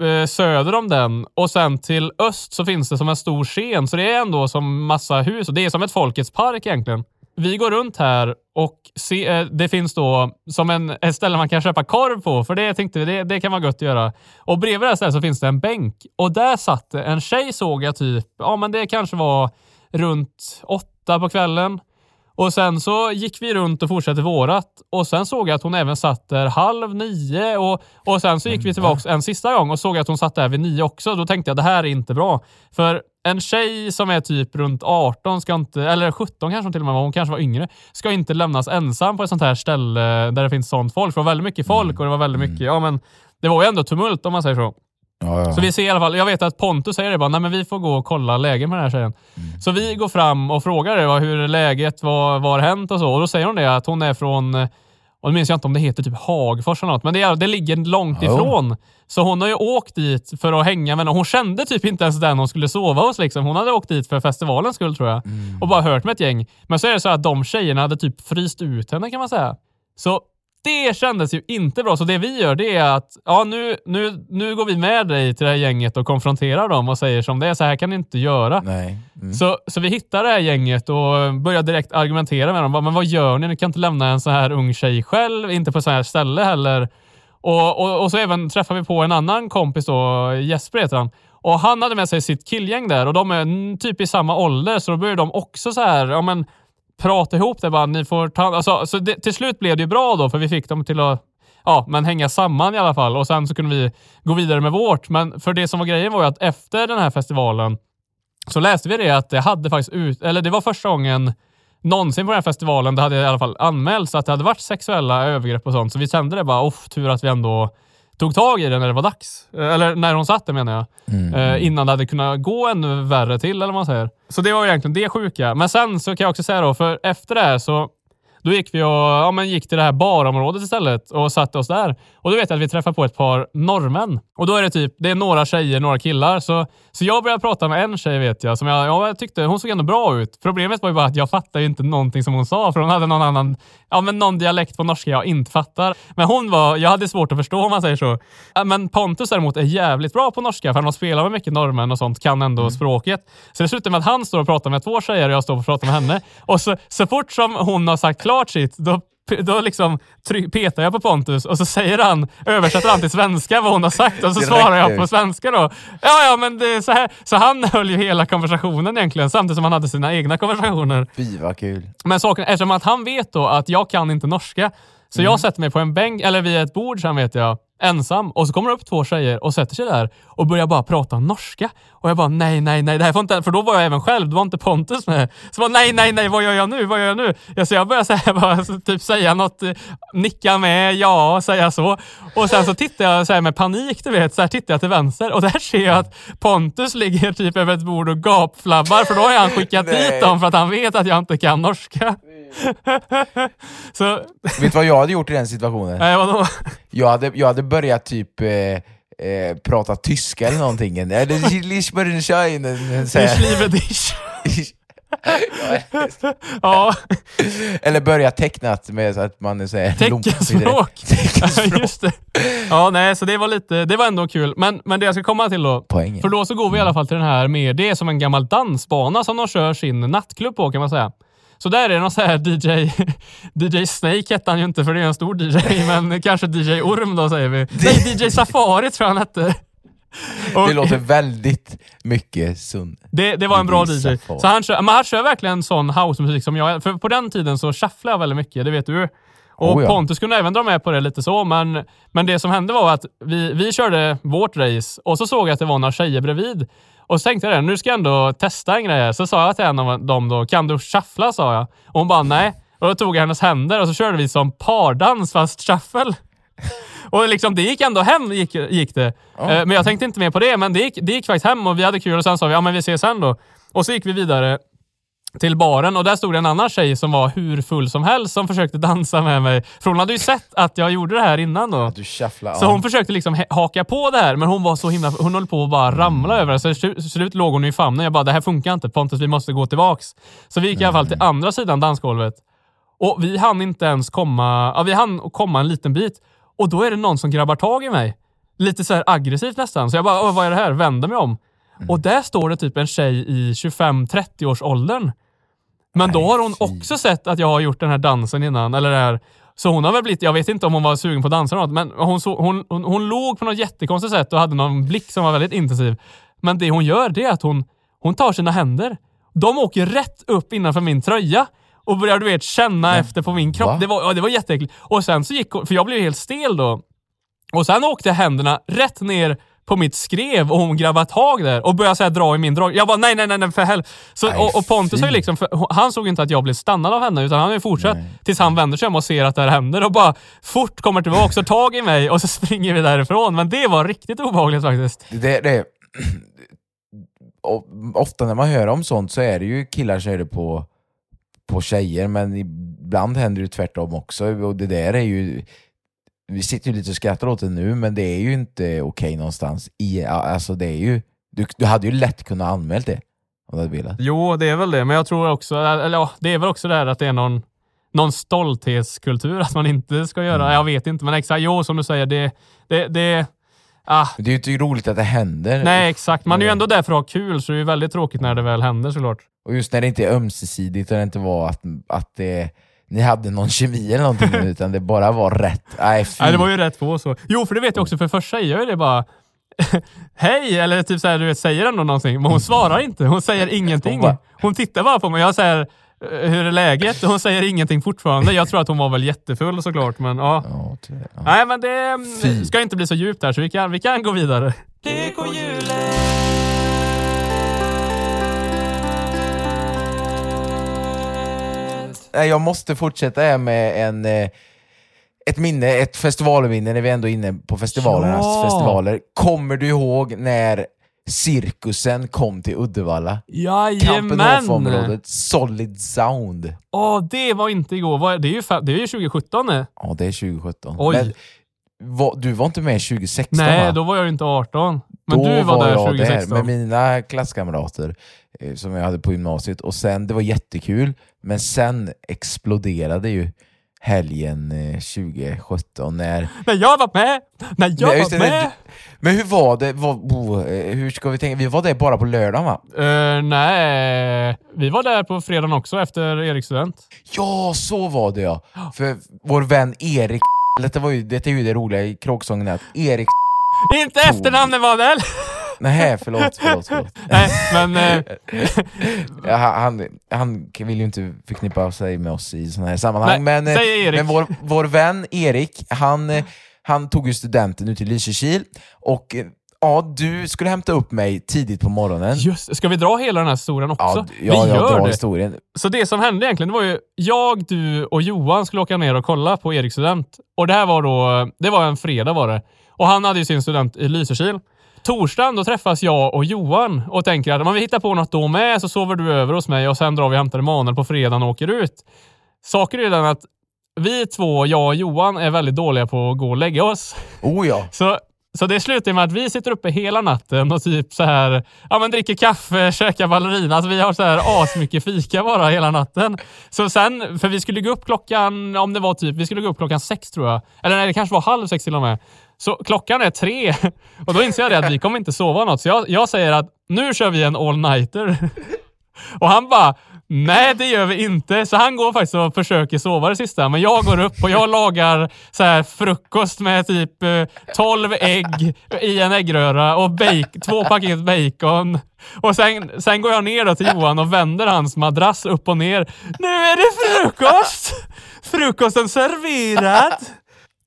eh, söder om den och sen till öst så finns det som en stor scen. Så det är ändå som massa hus och det är som ett Folkets park egentligen. Vi går runt här och se, eh, det finns då som en, ett ställe man kan köpa korv på, för det tänkte vi, det, det kan vara gött att göra. Och bredvid det här stället så finns det en bänk och där satt det en tjej såg jag typ, ja men det kanske var runt åtta på kvällen. Och sen så gick vi runt och fortsatte vårat och sen såg jag att hon även satt där halv nio och, och sen så gick vi tillbaka en sista gång och såg att hon satt där vid nio också. Då tänkte jag det här är inte bra. För en tjej som är typ runt 18, ska inte, eller 17 kanske hon till och med var, hon kanske var yngre, ska inte lämnas ensam på ett sånt här ställe där det finns sånt folk. För det var väldigt mycket folk och det var väldigt mycket, ja men det var ju ändå tumult om man säger så. Ja, ja. Så vi ser i alla fall, jag vet att Pontus säger det bara, nej men vi får gå och kolla läget med den här tjejen. Så vi går fram och frågar det, hur är läget, vad, vad har hänt och så. Och då säger hon det att hon är från, och nu minns jag inte om det heter typ Hagfors eller något, men det, är, det ligger långt Ja. ifrån. Så hon har ju åkt dit för att hänga med någon. Hon kände typ inte ens den hon skulle sova hos liksom. Hon hade åkt dit för festivalens skull tror jag. Och bara hört med ett gäng. Men så är det så att de tjejerna hade typ fryst ut henne kan man säga. Så det kändes ju inte bra. Så det vi gör det är att ja, nu, nu, nu går vi med dig till det här gänget och konfronterar dem och säger som det är. Så här kan ni inte göra. Mm. Så, så vi hittar det här gänget och börjar direkt argumentera med dem. Men vad gör ni? Ni kan inte lämna en så här ung tjej själv, inte på så här ställe heller. Och, och, och så även träffar vi på en annan kompis då, Jesper heter han. Och han hade med sig sitt killgäng där och de är typ i samma ålder så då börjar de också så här, ja men prata ihop det bara. Ni får ta, alltså, så det, till slut blev det ju bra då för vi fick dem till att ja, men hänga samman i alla fall och sen så kunde vi gå vidare med vårt. Men för det som var grejen var ju att efter den här festivalen så läste vi det att det hade faktiskt ut, eller det var första gången någonsin på den här festivalen det hade i alla fall anmälts att det hade varit sexuella övergrepp och sånt. Så vi kände det bara, off, tur att vi ändå tog tag i det när det var dags. Eh, Eller när hon satt det menar jag. Mm. Eh, innan det hade kunnat gå ännu värre till eller vad man säger. Så det var ju egentligen det sjuka. Men sen så kan jag också säga då, för efter det här så då gick vi och ja, men gick till det här barområdet istället och satte oss där. Och då vet jag att vi träffade på ett par norrmän. Och då är det typ, det är några tjejer, några killar. Så, så jag började prata med en tjej vet jag, som jag, ja, jag tyckte, hon såg ändå bra ut. Problemet var ju bara att jag fattade inte någonting som hon sa, för hon hade någon annan, ja men någon dialekt på norska jag inte fattar. Men hon var, jag hade svårt att förstå om man säger så. Men Pontus däremot är jävligt bra på norska, för han har spelat med mycket norrmän och sånt, kan ändå språket. Så det slutar med att han står och pratar med två tjejer och jag står och pratar med henne. Och så, så fort som hon har sagt klart sitt, då då liksom petar jag på Pontus och så säger han, översätter han till svenska vad hon har sagt och så Direkt svarar jag på svenska då. Ja, ja, men det är så här. Så han höll ju hela konversationen egentligen, samtidigt som han hade sina egna konversationer. Fy vad kul. Men saken eftersom att han vet då att jag kan inte norska, så Mm. jag sätter mig på en bänk, eller vid ett bord sen vet jag, ensam. Och så kommer det upp två tjejer och sätter sig där och börjar bara prata norska. Och jag bara nej, nej, nej, det här får inte... För då var jag även själv, det var inte Pontus med. Så bara nej, nej, nej, vad gör jag nu? Vad gör jag nu? Ja, så jag börjar säga, bara, typ säga något, eh, nicka med, ja, säga så. Och sen så tittar jag så med panik, du vet, så här tittar jag till vänster och där ser jag att Pontus ligger typ över ett bord och gapflabbar för då har han skickat dit dem för att han vet att jag inte kan norska. så, Vet du vad jag hade gjort i den situationen? nej vadå? Jag hade, jag hade börjat typ eh, eh, prata tyska eller någonting. Dich. Ja, Eller börja tecknat med så att man säger teckenspråk. Ja, Just det. Ja, nej, så det var lite, det var ändå kul. Men, men det jag ska komma till då. Poängen. För då så går vi i alla fall till den här med, det är som en gammal dansbana som de kör sin nattklubb på kan man säga. Så där är någon så här DJ, DJ Snake hette han ju inte för det är en stor DJ, men kanske DJ Orm då säger vi. Nej, DJ Safari tror jag han hette. Och- Det låter väldigt mycket sunt. Det, det var en bra DJ DJ. Safari. Så han kör, men han kör verkligen sån housemusik som jag För på den tiden så shufflade jag väldigt mycket, det vet du. Och Oh ja. Pontus kunde även dra med på det lite så, men, men det som hände var att vi, vi körde vårt race och så såg jag att det var några tjejer bredvid. Och så tänkte jag det, nu ska jag ändå testa en grej. Så sa jag till en av dem då, kan du shuffla? sa jag. Och hon bara nej. Och då tog jag hennes händer och så körde vi som pardans fast shuffle. Och liksom, det gick ändå hem, gick, gick det. Eh, Men jag tänkte inte mer på det, men det gick, det gick faktiskt hem och vi hade kul och sen sa vi ja men vi ses sen då. Och så gick vi vidare till baren och där stod en annan tjej som var hur full som helst som försökte dansa med mig. För hon hade ju sett att jag gjorde det här innan då. Du shufflar. Så hon försökte liksom haka på det här, men hon var så himla... Hon höll på att bara ramla över det. Så till slut låg hon i famnen. Jag bara, det här funkar inte Pontus, vi måste gå tillbaks. Så vi gick i alla fall till andra sidan dansgolvet. Och vi hann inte ens komma... Ja, vi hann komma en liten bit. Och då är det någon som grabbar tag i mig. Lite så aggressivt nästan. Så jag bara, vad är det här? Vänder mig om. Och där står det typ en tjej i 25-30 års åldern. Men då har hon också sett att jag har gjort den här dansen innan. Eller det här. Så hon har väl blivit, jag vet inte om hon var sugen på att dansa eller något, men hon, så, hon, hon, hon låg på något jättekonstigt sätt och hade någon blick som var väldigt intensiv. Men det hon gör, det är att hon, hon tar sina händer. De åker rätt upp innanför min tröja och börjar du vet känna efter på min kropp. va? Det var, ja, det var jätteäckligt. Och sen så gick hon, för jag blev helt stel då. Och sen åkte händerna rätt ner på mitt skrev och hon grabbade tag där och började så här dra i min drag. Jag bara nej, nej, nej, nej för helvete. Nej, och, och Pontus har ju liksom, han såg inte att jag blev stannad av henne utan han har ju fortsatt tills han vänder sig om och ser att det här händer och bara fort kommer tillbaka och tag i mig och så springer vi därifrån. Men det var riktigt obehagligt faktiskt. Det, det, ofta när man hör om sånt så är det ju killar som gör det på, på tjejer, men ibland händer det tvärtom också. Och det där är ju... Vi sitter ju lite och skrattar åt det nu, men det är ju inte okej någonstans. I, alltså det är ju, du, du hade ju lätt kunnat anmält det om du hade velat. Jo, det är väl det, men jag tror också, eller ja, det är väl också det här att det är någon, någon stolthetskultur att man inte ska göra. Mm. Jag vet inte, men exakt. Jo, som du säger, det... det, det ah, Det är ju inte roligt att det händer. nej, exakt. Man är ju ändå där för att ha kul, så det är ju väldigt tråkigt när det väl händer såklart. Och just när det inte är ömsesidigt och det inte var att, att det, ni hade någon kemi eller någonting utan det bara var rätt. Nej. Nej, det var ju rätt på så. Jo, för det vet jag också, för först säger jag det bara Hej! Eller typ såhär, du vet, säger ändå någonting, men hon svarar inte. Hon säger ingenting. Hon tittar bara på mig. Jag säger "Eh, hur är läget? Och hon säger ingenting fortfarande. Jag tror att hon var väl jättefull såklart, men ja. Ja, tyvärr. ja. Nej, men det Fy. ska inte bli så djupt där, så vi kan, vi kan gå vidare. Jag måste fortsätta med en, eh, ett minne, ett festivalminne när vi ändå är inne på festivalernas Ja. festivaler. Kommer du ihåg när cirkusen kom till Uddevalla? Jajamän! området Solid Sound. Åh, det var inte igår. Det är ju, det är ju 2017 nu. Ja, det är 2017. Oj. Men, du var inte med 2016 Nej, va? då var jag inte 18. Men Då du var, där jag 2016. där med mina klasskamrater som jag hade på gymnasiet och sen, det var jättekul, men sen exploderade ju helgen eh, 2017 när... När jag var med! När jag Nej, var det, med! Men hur var det? Vad, oh, eh, hur ska vi tänka? Vi var där bara på lördagen va? Eh, nej, vi var där på fredagen också efter Eriks student. Ja, så var det ja! För vår vän Erik det, var ju, det är ju det roliga i kråksången att Erik Inte efternamnet var väl? Nej, förlåt, förlåt, förlåt. nej, men eh, han, han vill ju inte förknippa sig med oss i sådana här sammanhang, Nej, men, eh, men vår, vår vän Erik, han, eh, han tog ju studenten ut till Lysekil och eh, ja, du skulle hämta upp mig tidigt på morgonen. just ska vi dra hela den här historien också? Ja, ja, vi gör det. historien. Så det som hände egentligen, det var ju jag, du och Johan skulle åka ner och kolla på Eriks student. Och det här var då, det var en fredag var det. Och han hade ju sin student i Lysekil. Torsdagen då träffas jag och Johan och tänker att om vi hittar på något då med så sover du över hos mig och sen drar vi och hämtar Emanuel på fredagen och åker ut. Saken är ju den att vi två, jag och Johan, är väldigt dåliga på att gå och lägga oss. Oh ja. Så, så det slutar med att vi sitter uppe hela natten och typ så här, ja men dricker kaffe, käkar ballerina. Alltså vi har så här asmycket fika bara hela natten. Så sen, för vi skulle gå upp klockan, om det var typ, vi skulle gå upp klockan sex tror jag. Eller nej, det kanske var halv sex till och med. Så klockan är tre och då inser jag det att vi kommer inte sova något. Så jag, jag säger att nu kör vi en all-nighter. Och han bara, nej det gör vi inte. Så han går faktiskt och försöker sova det sista. Men jag går upp och jag lagar så här frukost med typ eh, 12 ägg i en äggröra och bake, två paket bacon. Och sen, sen går jag ner då till Johan och vänder hans madrass upp och ner. Nu är det frukost! Frukosten serverad!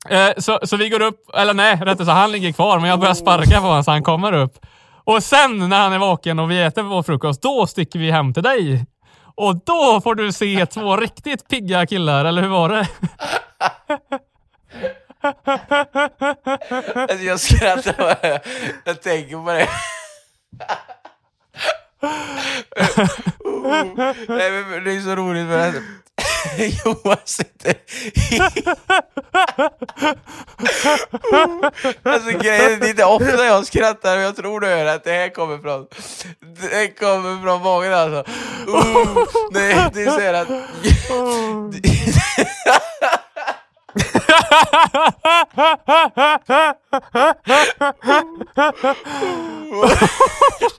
Eh, så, så vi går upp, eller nej, rättare sagt han ligger kvar men jag börjar sparka på honom så han kommer upp. Och sen när han är vaken och vi äter vår frukost, då sticker vi hem till dig. Och då får du se två riktigt pigga killar, eller hur var det? Alltså jag skrattar bara jag tänker på det. Oh, Nej, men det är så roligt för att Johan sitter Alltså grejen det är inte ofta jag skrattar och jag tror du hör att det här kommer från Det kommer från många alltså. Nej, det är så här att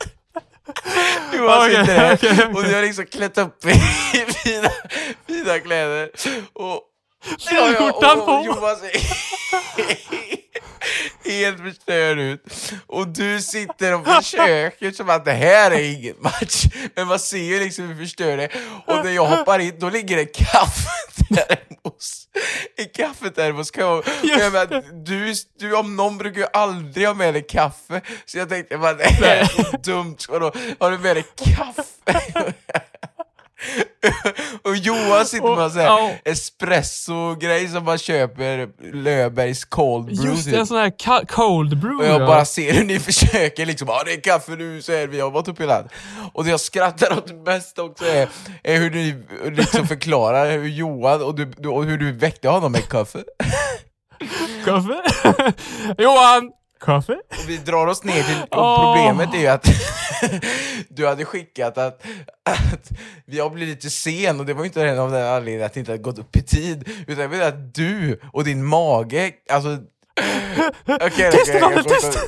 Johan Okej, sitter okej, okej. och du har liksom klätt upp i fina, fina kläder och Finskjortan och på. Johan ser helt förstörd ut. Och du sitter och försöker som att det här är ingen match. Men man ser ju liksom hur förstörd det. Och när jag hoppar in, då ligger det kaffetermos. En kaffetermos. kan jag- jag menar, du, du om någon brukar ju aldrig ha med dig kaffe. Så jag tänkte, vad det här är så dumt. Vadå, har du med dig kaffe? och Johan sitter med en här espresso-grej som man köper Löfbergs cold brew Just det, typ. en sån här cold brew. Och jag ja. bara ser hur ni försöker liksom, ja det är kaffe nu, så är vi har varit uppe i land. Och det jag skrattar åt mest också är, är hur ni liksom förklarar hur Johan och, du, och hur du väckte honom med kaffe. Kaffe? Johan, Kaffe? Och vi drar oss ner till, och problemet är ju att du hade skickat att, att vi har blivit lite sen och det var ju inte av den anledningen att det inte hade gått upp i tid, utan jag vet att du och din mage, alltså... Okay, Testa, Daniel, testa!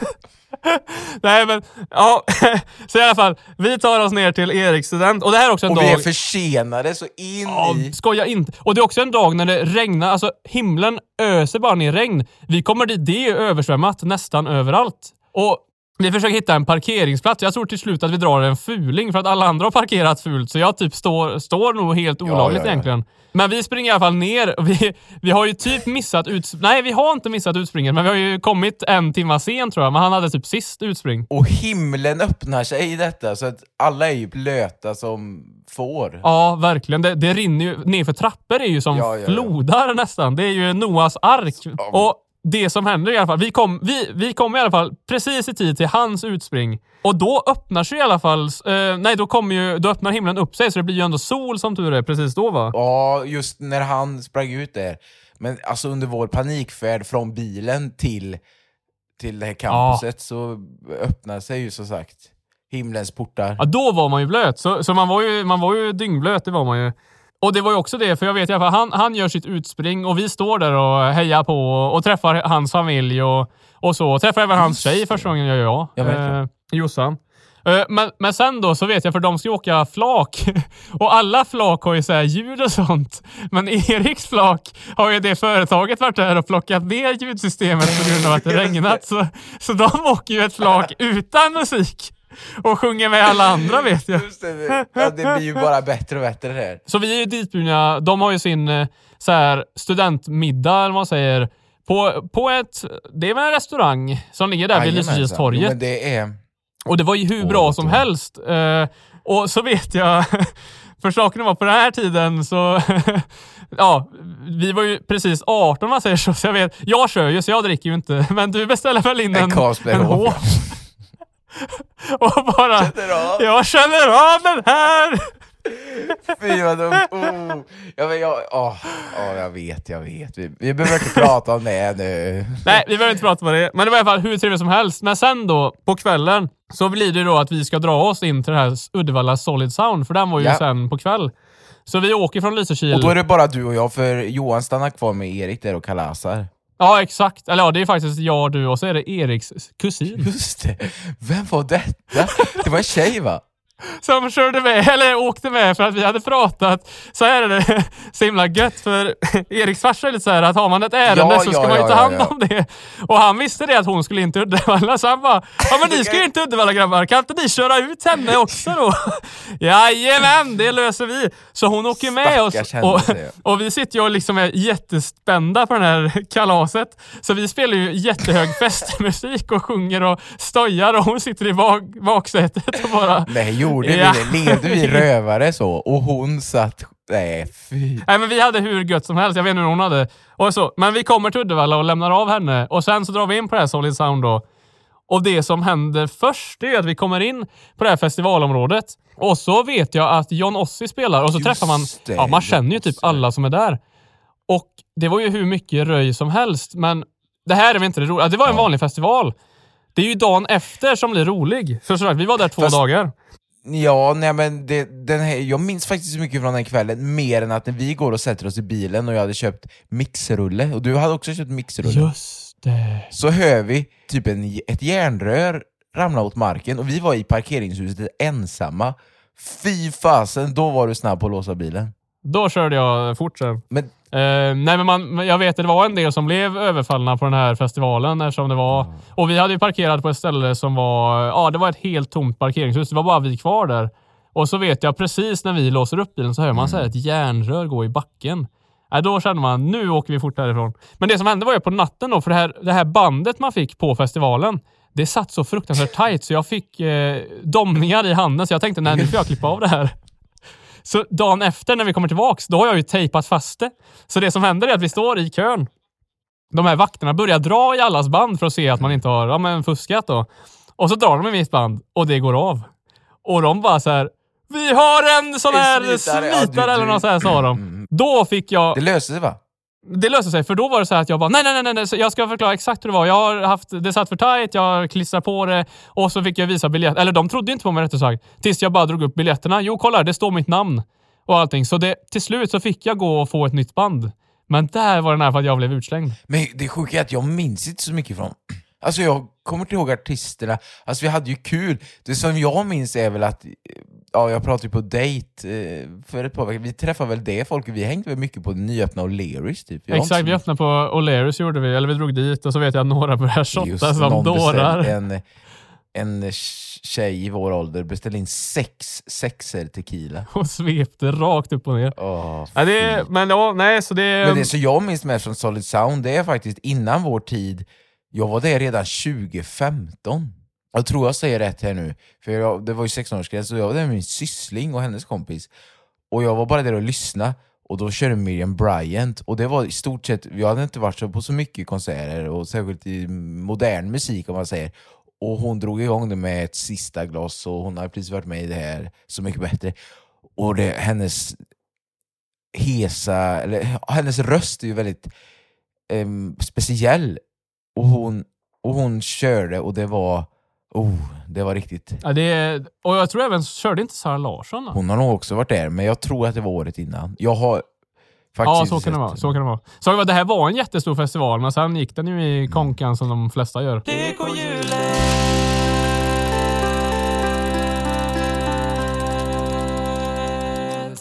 Nej men, ja. Så i alla fall, vi tar oss ner till Eriks student. Och det här är också en Och dag... vi är försenade så in Ja, i... skoja inte. Och det är också en dag när det regnar, alltså himlen öser bara ner regn. Vi kommer dit, det är översvämmat nästan överallt. Och vi försöker hitta en parkeringsplats. Jag tror till slut att vi drar en fuling för att alla andra har parkerat fult. Så jag typ står, står nog helt olagligt ja, ja. egentligen. Men vi springer i alla fall ner. Vi, vi har ju typ missat ut... Nej, vi har inte missat utspringet, men vi har ju kommit en timma sen tror jag. Men han hade typ sist utspring. Och himlen öppnar sig i detta så att alla är ju blöta som får. Ja, verkligen. Det, det rinner ju ner för trappor är ju som Ja, ja, ja. flodar nästan. Det är ju Noas ark. Och det som händer i alla fall, vi kom, vi, vi kom i alla fall precis i tid till hans utspring. Och då öppnar sig i alla fall, eh, nej då kommer ju, då öppnar himlen upp sig så det blir ju ändå sol som tur är precis då va? Ja, just när han sprang ut där. Men alltså under vår panikfärd från bilen till, till det här campuset så öppnade sig ju som sagt himlens portar. Ja, då var man ju blöt. Så, så man, var ju, man var ju dyngblöt, det var man ju. Och det var ju också det, för jag vet i alla fall, han, han gör sitt utspring och vi står där och hejar på och, och träffar hans familj och, och så. Och träffar även hans tjej första gången jag gör jag. Eh, Jossan. Eh, Men, men sen då så vet jag, för de ska ju åka flak och alla flak har ju så här ljud och sånt. Men Eriks flak har ju det företaget varit där och plockat ner ljudsystemet på grund av att det regnat. Så, så de åker ju ett flak utan musik och sjunger med alla andra vet jag. Just det, ja, det blir ju bara bättre och bättre det här. Så vi är ju ditbjudna. De har ju sin eh, så här, studentmiddag, eller vad man säger, på, på ett... Det är väl en restaurang som ligger där vid Lysekilstorget. men det är... Och det var ju hur bra som helst. Eh, och så vet jag, för saken var på den här tiden så, ja, vi var ju precis 18 om man säger så, så jag vet, jag kör ju så jag dricker ju inte, men du beställer väl in en, En en. och bara, Känner jag känner av den här! Fy vad dumt. Oh. Ja, men jag, åh, åh, jag vet, jag vet. Vi, vi behöver inte prata om det nu. Nej, vi behöver inte prata om det. Men det var i alla fall hur trevligt som helst. Men sen då, på kvällen, så blir det då att vi ska dra oss in till det här Uddevalla Solid Sound, för den var ju Ja. sen på kväll. Så vi åker från Lysekil. Och då är det bara du och jag, för Johan stannar kvar med Erik där och kalasar. Ja, exakt. Eller ja, det är faktiskt jag och du och så är det Eriks kusin Just det. Vem var detta? Det var en tjej va? Som körde med, eller åkte med för att vi hade pratat. Så här är det så himla gött för Eriks farsa är lite så här att har man ett ärende Ja, så ska ja, man ju ja, ta hand om det. Och han visste det att hon skulle in till Uddevalla så han bara Ja men ni ska ju inte Uddevalla grabbar, kan inte ni köra ut henne också då? Jajamän, det löser vi! Så hon åker med oss och, och vi sitter ju och liksom är jättespända på det här kalaset. Så vi spelar ju jättehög festmusik och sjunger och stojar och hon sitter i bak, baksätet och bara Nej, gjorde Ja. vi det? Levde vi rövare så? Och hon satt... Nej, fy. Nej men vi hade hur gött som helst, jag vet inte hur hon hade. Och så. Men vi kommer till Uddevalla och lämnar av henne och sen så drar vi in på det här Solid Sound då. Och det som händer först det är att vi kommer in på det här festivalområdet och så vet jag att John Ossie spelar och så Just träffar man, det, ja man känner ju typ alla som är där. Och det var ju hur mycket röj som helst men det här är väl inte det roliga. Det var en Ja. vanlig festival. Det är ju dagen efter som blir rolig. För sagt, vi var där två Fast- dagar. Ja, nej men det, den här, jag minns faktiskt så mycket från den kvällen, mer än att när vi går och sätter oss i bilen och jag hade köpt mixrulle, och du hade också köpt mixrulle, Just det. så hör vi typ en, ett järnrör ramla åt marken och vi var i parkeringshuset ensamma. Fy fasen, då var du snabb på att låsa bilen. Då körde jag fort sen. Men Eh, nej men man, jag vet att det var en del som blev överfallna på den här festivalen eftersom det var... Och vi hade ju parkerat på ett ställe som var... Ja, det var ett helt tomt parkeringshus. Det var bara vi kvar där. Och så vet jag precis när vi låser upp bilen så hör man så här ett järnrör gå i backen. Nej, då kände man nu åker vi fort därifrån. Men det som hände var ju på natten då, för det här, det här bandet man fick på festivalen, det satt så fruktansvärt tight så jag fick eh, domningar i handen så jag tänkte nej nu får jag klippa av det här. Så dagen efter när vi kommer tillbaks, då har jag ju tejpat fast det. Så det som händer är att vi står i kön. De här vakterna börjar dra i allas band för att se att man inte har ja, men fuskat. Då. Och så drar de i mitt band och det går av. Och de bara så här. Vi har en sån En här slitare." slitare, Ja, du- eller du- något så här sa de. Mm. Då fick jag... det löste sig va? Det löste sig, för då var det så här att jag bara nej, nej, nej, nej, jag ska förklara exakt hur det var. Jag har haft, det satt för tight, jag har klistrat på det och så fick jag visa biljetter. Eller de trodde inte på mig rättare sagt. Tills jag bara drog upp biljetterna. Jo, kolla, det står mitt namn och allting. Så det, till slut så fick jag gå och få ett nytt band. Men där var det nära för att jag blev utslängd. Men det sjuka är att jag minns inte så mycket från... Alltså jag kommer inte ihåg artisterna, alltså vi hade ju kul. Det som jag minns är väl att, ja jag pratade ju på dejt eh, för ett par veckor, vi träffade väl det folket, vi hängde väl mycket på nyöppna O'Learys typ. Jag Exakt, vi så- öppnade på O'Learys gjorde vi, eller vi drog dit och så vet jag att några började shotta som dårar. En, en tjej i vår ålder beställde in sex sexer tequila. Och svepte rakt upp och ner. Åh, Ja, det, men ja, nej så det... Men det som jag minns mest från Solid Sound, det är faktiskt innan vår tid, jag var där redan 2015. Jag tror jag säger rätt här nu, för jag, det var ju 16-årsgräns, och jag var där med min syssling och hennes kompis. Och jag var bara där och lyssnade, och då körde Miriam Bryant, och det var i stort sett, jag hade inte varit så på så mycket konserter, och särskilt i modern musik om man säger. Och hon drog igång det med ett sista glas, och hon har precis varit med i det här Så mycket bättre. Och det, hennes hesa, eller hennes röst är ju väldigt eh, speciell. Och hon, och hon körde och det var, oh, det var riktigt. Ja, det, och jag tror även, körde inte Sara Larsson? då? Hon har nog också varit där, men jag tror att det var året innan. Jag har faktiskt Ja, så kan, det vara, så kan det vara. Så det här var en jättestor festival, men sen gick den ju i konkan som de flesta gör.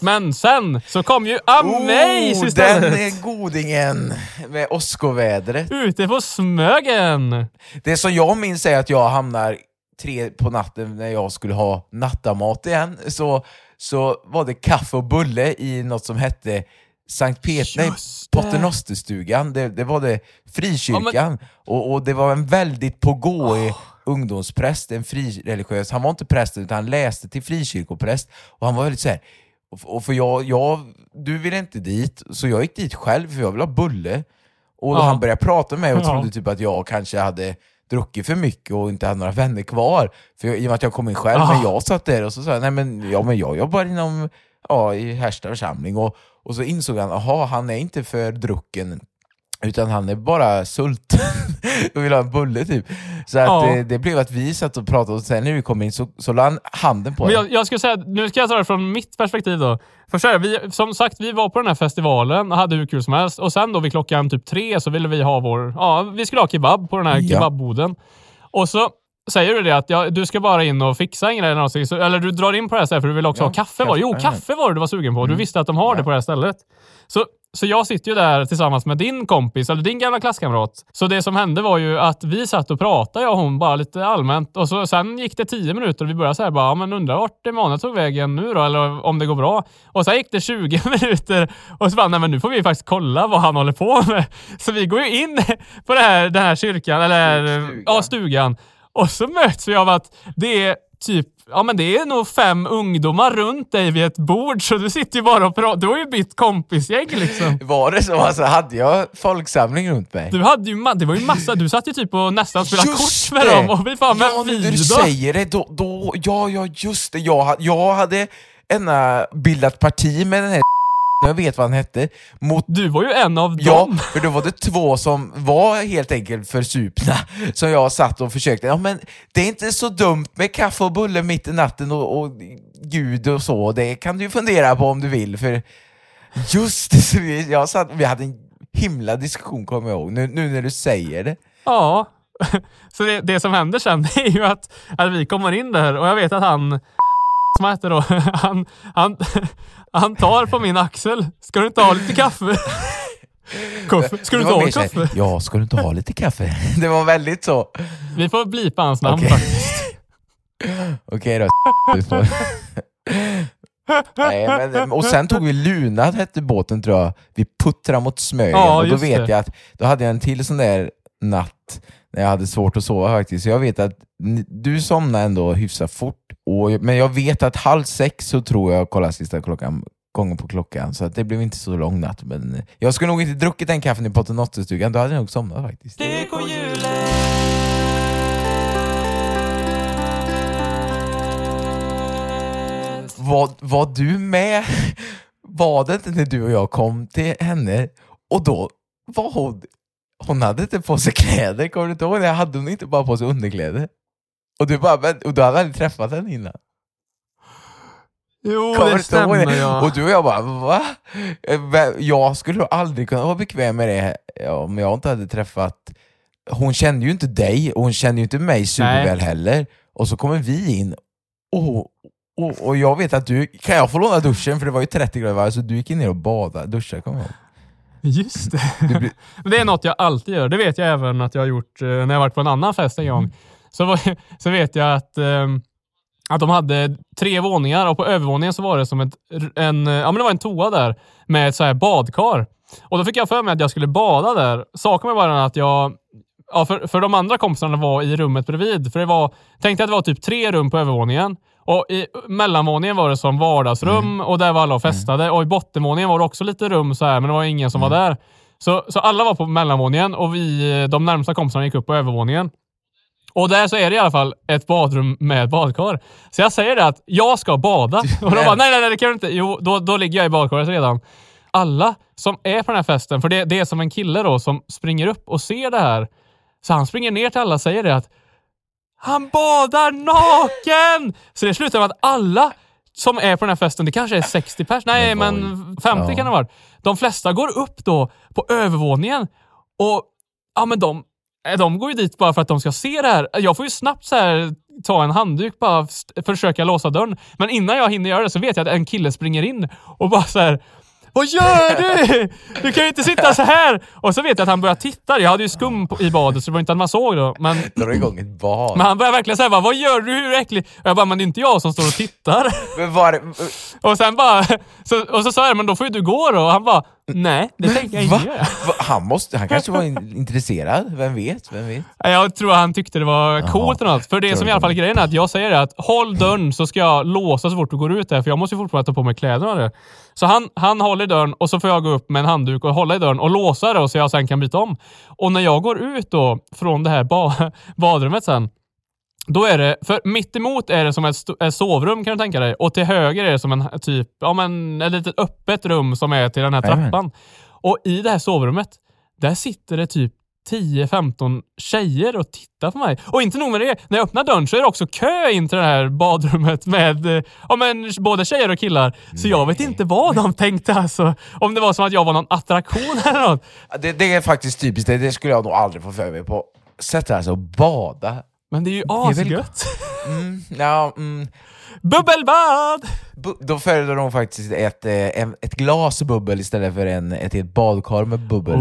Men sen så kom ju Amaze Oh, istället! den är godingen med åskovädret. Ute på Smögen! Det som jag minns är att jag hamnar tre på natten när jag skulle ha nattamat igen, så, så var det kaffe och bulle i något som hette Sankt Peter. Paternosterstugan, det, det var det, frikyrkan, och, och det var en väldigt pågåig ungdomspräst, en frireligiös, han var inte präst utan han läste till frikyrkopräst, och han var väldigt så här. Och, för jag, jag, du ville inte dit, så jag gick dit själv för jag ville ha bulle, och Ja. han började prata med mig och Ja. trodde typ att jag kanske hade druckit för mycket och inte hade några vänner kvar. För jag, I och med att jag kom in själv, Ah. men jag satt där och så sa jag, nej men, ja, men jag jobbar inom, ja, i Härsta församling. Och, och så insåg han, aha, han är inte för drucken, utan han är bara sulten och vill ha en bulle typ. Så att Ja. det, det blev att vi satt och pratade och sen när vi kom in så, så la han handen på Men jag, jag ska säga, nu ska jag ta det från mitt perspektiv då. För så här, vi, som sagt, vi var på den här festivalen och hade hur kul som helst. Och sen då vid klockan typ tre så ville vi ha vår... Ja, vi skulle ha kebab på den här Ja. kebabboden. Och så säger du det att ja, du ska bara in och fixa en grej eller någonting. Så, eller du drar in på det här stället för du vill också Ja, ha kaffe. Var. det? Jo, kaffe, Mm. kaffe var det du var sugen på. Du visste att de har det på det här stället. Så, så jag sitter ju där tillsammans med din kompis, eller din gamla klasskamrat. Så det som hände var ju att vi satt och pratade, jag och hon, bara lite allmänt. Och så, sen gick det tio minuter och vi började så här bara, ja, men undrar vart Emanuel tog vägen nu då, eller om det går bra. Och sen gick det 20 minuter och så bara, nej men nu får vi faktiskt kolla vad han håller på med. Så vi går ju in på det här, den här kyrkan, eller Stugan. ja, stugan. Och så möts vi av att det är typ, ja men det är nog fem ungdomar runt dig vid ett bord, så du sitter ju bara och pratar. Du har ju bytt kompisgäng liksom. Var det så? Alltså, hade jag folksamling runt mig? Du hade ju, det var ju massa, du satt ju typ och nästan spelade Just kort med det! dem och vi fan, ja, men vi du säger det, då, då, ja, ja just det. Jag, jag hade ena bildat parti med den här jag vet vad han hette, mot Du var ju en av Ja, dem. för då var det två som var helt enkelt försupna, som jag satt och försökte, ja men det är inte så dumt med kaffe och bulle mitt i natten och, och Gud och så, det kan du fundera på om du vill, för just det, så vi, jag satt, vi hade en himla diskussion kommer jag ihåg, nu, nu när du säger det. Ja. Så det, det som händer sen är ju att, att vi kommer in där och jag vet att han som heter då, han, han, han tar på min axel. Ska du inte ha lite kaffe? Kaffe? Ska du inte ha här, kaffe? Ja, ska du inte ha lite kaffe? Det var väldigt så. Vi får blipa hans namn Okej. faktiskt. Okej då. Nej, men, och sen tog vi Lunad, hette båten tror jag. Vi puttrade mot Smögen Ja, och då vet det. jag att då hade jag en till sån där natt när jag hade svårt att sova faktiskt. Så jag vet att du somnade ändå hyfsat fort, och, men jag vet att halv sex så tror jag kollade sista klockan gången på klockan, så att det blev inte så lång natt. Men jag skulle nog inte druckit den kaffen i Paternosterstugan, då hade jag nog somnat faktiskt. Var, var du med? Var det inte när du och jag kom till henne Och då var hon, hon hade inte på sig kläder, kommer du inte ihåg det? Hade hon inte bara på sig underkläder? Och du, bara, men, och du hade aldrig träffat henne innan? Jo, Kommer det du inte ihåg stämmer ja. Och du och jag bara, va? Eh, Jag skulle aldrig kunna vara bekväm med det ja, om jag inte hade träffat... Hon kände ju inte dig och hon kände ju inte mig superväl heller. Och så kommer vi in och, och, och jag vet att du, kan jag få låna duschen? För det var ju 30 grader varmt, så du gick in ner och badade, duschade kommer jag ihåg. Just det. Du blir- Men det är något jag alltid gör. Det vet jag även att jag har gjort eh, när jag varit på en annan fest en gång. Så, var, så vet jag att, ehm, att de hade tre våningar och på övervåningen så var det som ett, en, eh, ja, men det var en toa där med ett så här badkar. Och då fick jag för mig att jag skulle bada där. Saken var bara att jag Ja, för, för de andra kompisarna var i rummet bredvid. För det var, tänkte att det var typ tre rum på övervåningen. Och i mellanvåningen var det som vardagsrum och där var alla och festade. Och i bottenvåningen var det också lite rum så här, men det var ingen som var där. Så, så alla var på mellanvåningen och vi, de närmsta kompisarna gick upp på övervåningen. Och där så är det i alla fall ett badrum med badkar. Så jag säger det att jag ska bada. Och de bara, nej, nej, nej, det kan du inte. Jo, då, då ligger jag i badkaret redan. Alla som är på den här festen, för det, det är som en kille då som springer upp och ser det här. Så han springer ner till alla och säger det att han badar naken! Så det slutar med att alla som är på den här festen, det kanske är 60 pers, nej Men men 50 Ja. kan det vara. De flesta går upp då på övervåningen och ja men de, de går ju dit bara för att de ska se det här. Jag får ju snabbt så här ta en handduk bara försöka låsa dörren. Men innan jag hinner göra det så vet jag att en kille springer in och bara så här vad gör du? Du kan ju inte sitta så här! Och så vet jag att han börjar titta. Jag hade ju skum på- i badet så det var inte att man såg då. Men, drar igång ett bad. men han börjar verkligen säga vad gör du? Hur äcklig? Och jag bara, men det är inte jag som står och tittar. Men var, Och sen bara, så, och så sa jag, men då får ju du gå då. Och han bara, nej, det tänker jag va? inte göra. Va? Han, måste, han kanske var in, intresserad, vem vet? Vem vet? Jag tror han tyckte det var coolt eller något. För det som i alla fall grejen är att jag säger det att håll dörren så ska jag låsa så fort du går ut där. För jag måste ju fortfarande ta på mig kläderna. det. Så han, han håller i dörren och så får jag gå upp med en handduk och hålla i dörren och låsa det så jag sen kan byta om. Och när jag går ut då från det här ba badrummet sen. Då är det, för mitt emot är det som ett, ett sovrum kan du tänka dig och till höger är det som en typ, ja men ett litet öppet rum som är till den här trappan. Och i det här sovrummet, där sitter det typ 10-15 tjejer och tittar på mig. Och inte nog med det, när jag öppnar dörren så är det också kö in till det här badrummet med eh, ja, men, både tjejer och killar. Så jag vet inte vad de tänkte alltså. Om det var som att jag var någon attraktion eller något. Det, det är faktiskt typiskt, det, det skulle jag nog aldrig få för mig på. Sätta sig och bada. Men det är ju asgött. Mm, ja, mm. Bubbelbad! Bu- Då föredrar de faktiskt ett, eh, ett glas bubbel istället för en, ett helt badkar med bubbel.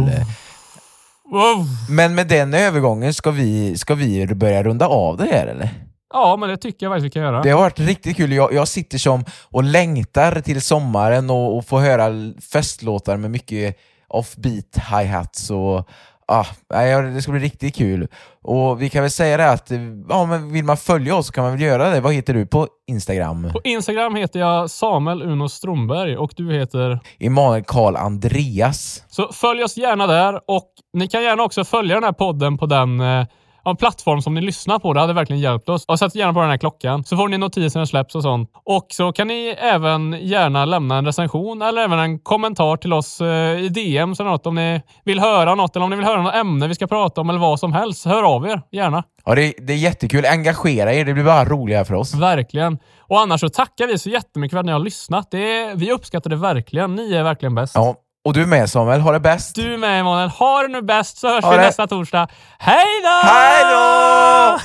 Oh. Men med den övergången, ska vi, ska vi börja runda av det här eller? Ja, men det tycker jag faktiskt vi kan göra. Det har varit riktigt kul. Jag, jag sitter som och längtar till sommaren och, och få höra festlåtar med mycket offbeat hi-hats och ah, det ska bli riktigt kul. Och vi kan väl säga det att ja, men vill man följa oss så kan man väl göra det. Vad heter du på Instagram? På Instagram heter jag Samuel Uno Stromberg och du heter... Emanuel Karl Andreas. Så följ oss gärna där och ni kan gärna också följa den här podden på den eh, ja, plattform som ni lyssnar på. Det hade verkligen hjälpt oss. Och sätt gärna på den här klockan så får ni notiser när släpps och sånt. Och så kan ni även gärna lämna en recension eller även en kommentar till oss eh, i DM eller något om ni vill höra något eller om ni vill höra något ämne vi ska prata om eller vad som helst. Hör av er gärna. Ja, det, det är jättekul. Engagera er, det blir bara roligare för oss. Verkligen. Och annars så tackar vi så jättemycket för att ni har lyssnat. Det vi uppskattar det verkligen. Ni är verkligen bäst. Ja, och du med Samuel, ha det bäst! Du med Emanuel. Ha det nu bäst så hörs Ha vi det. nästa torsdag. Hej då! Hej då!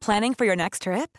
Planning for your next trip?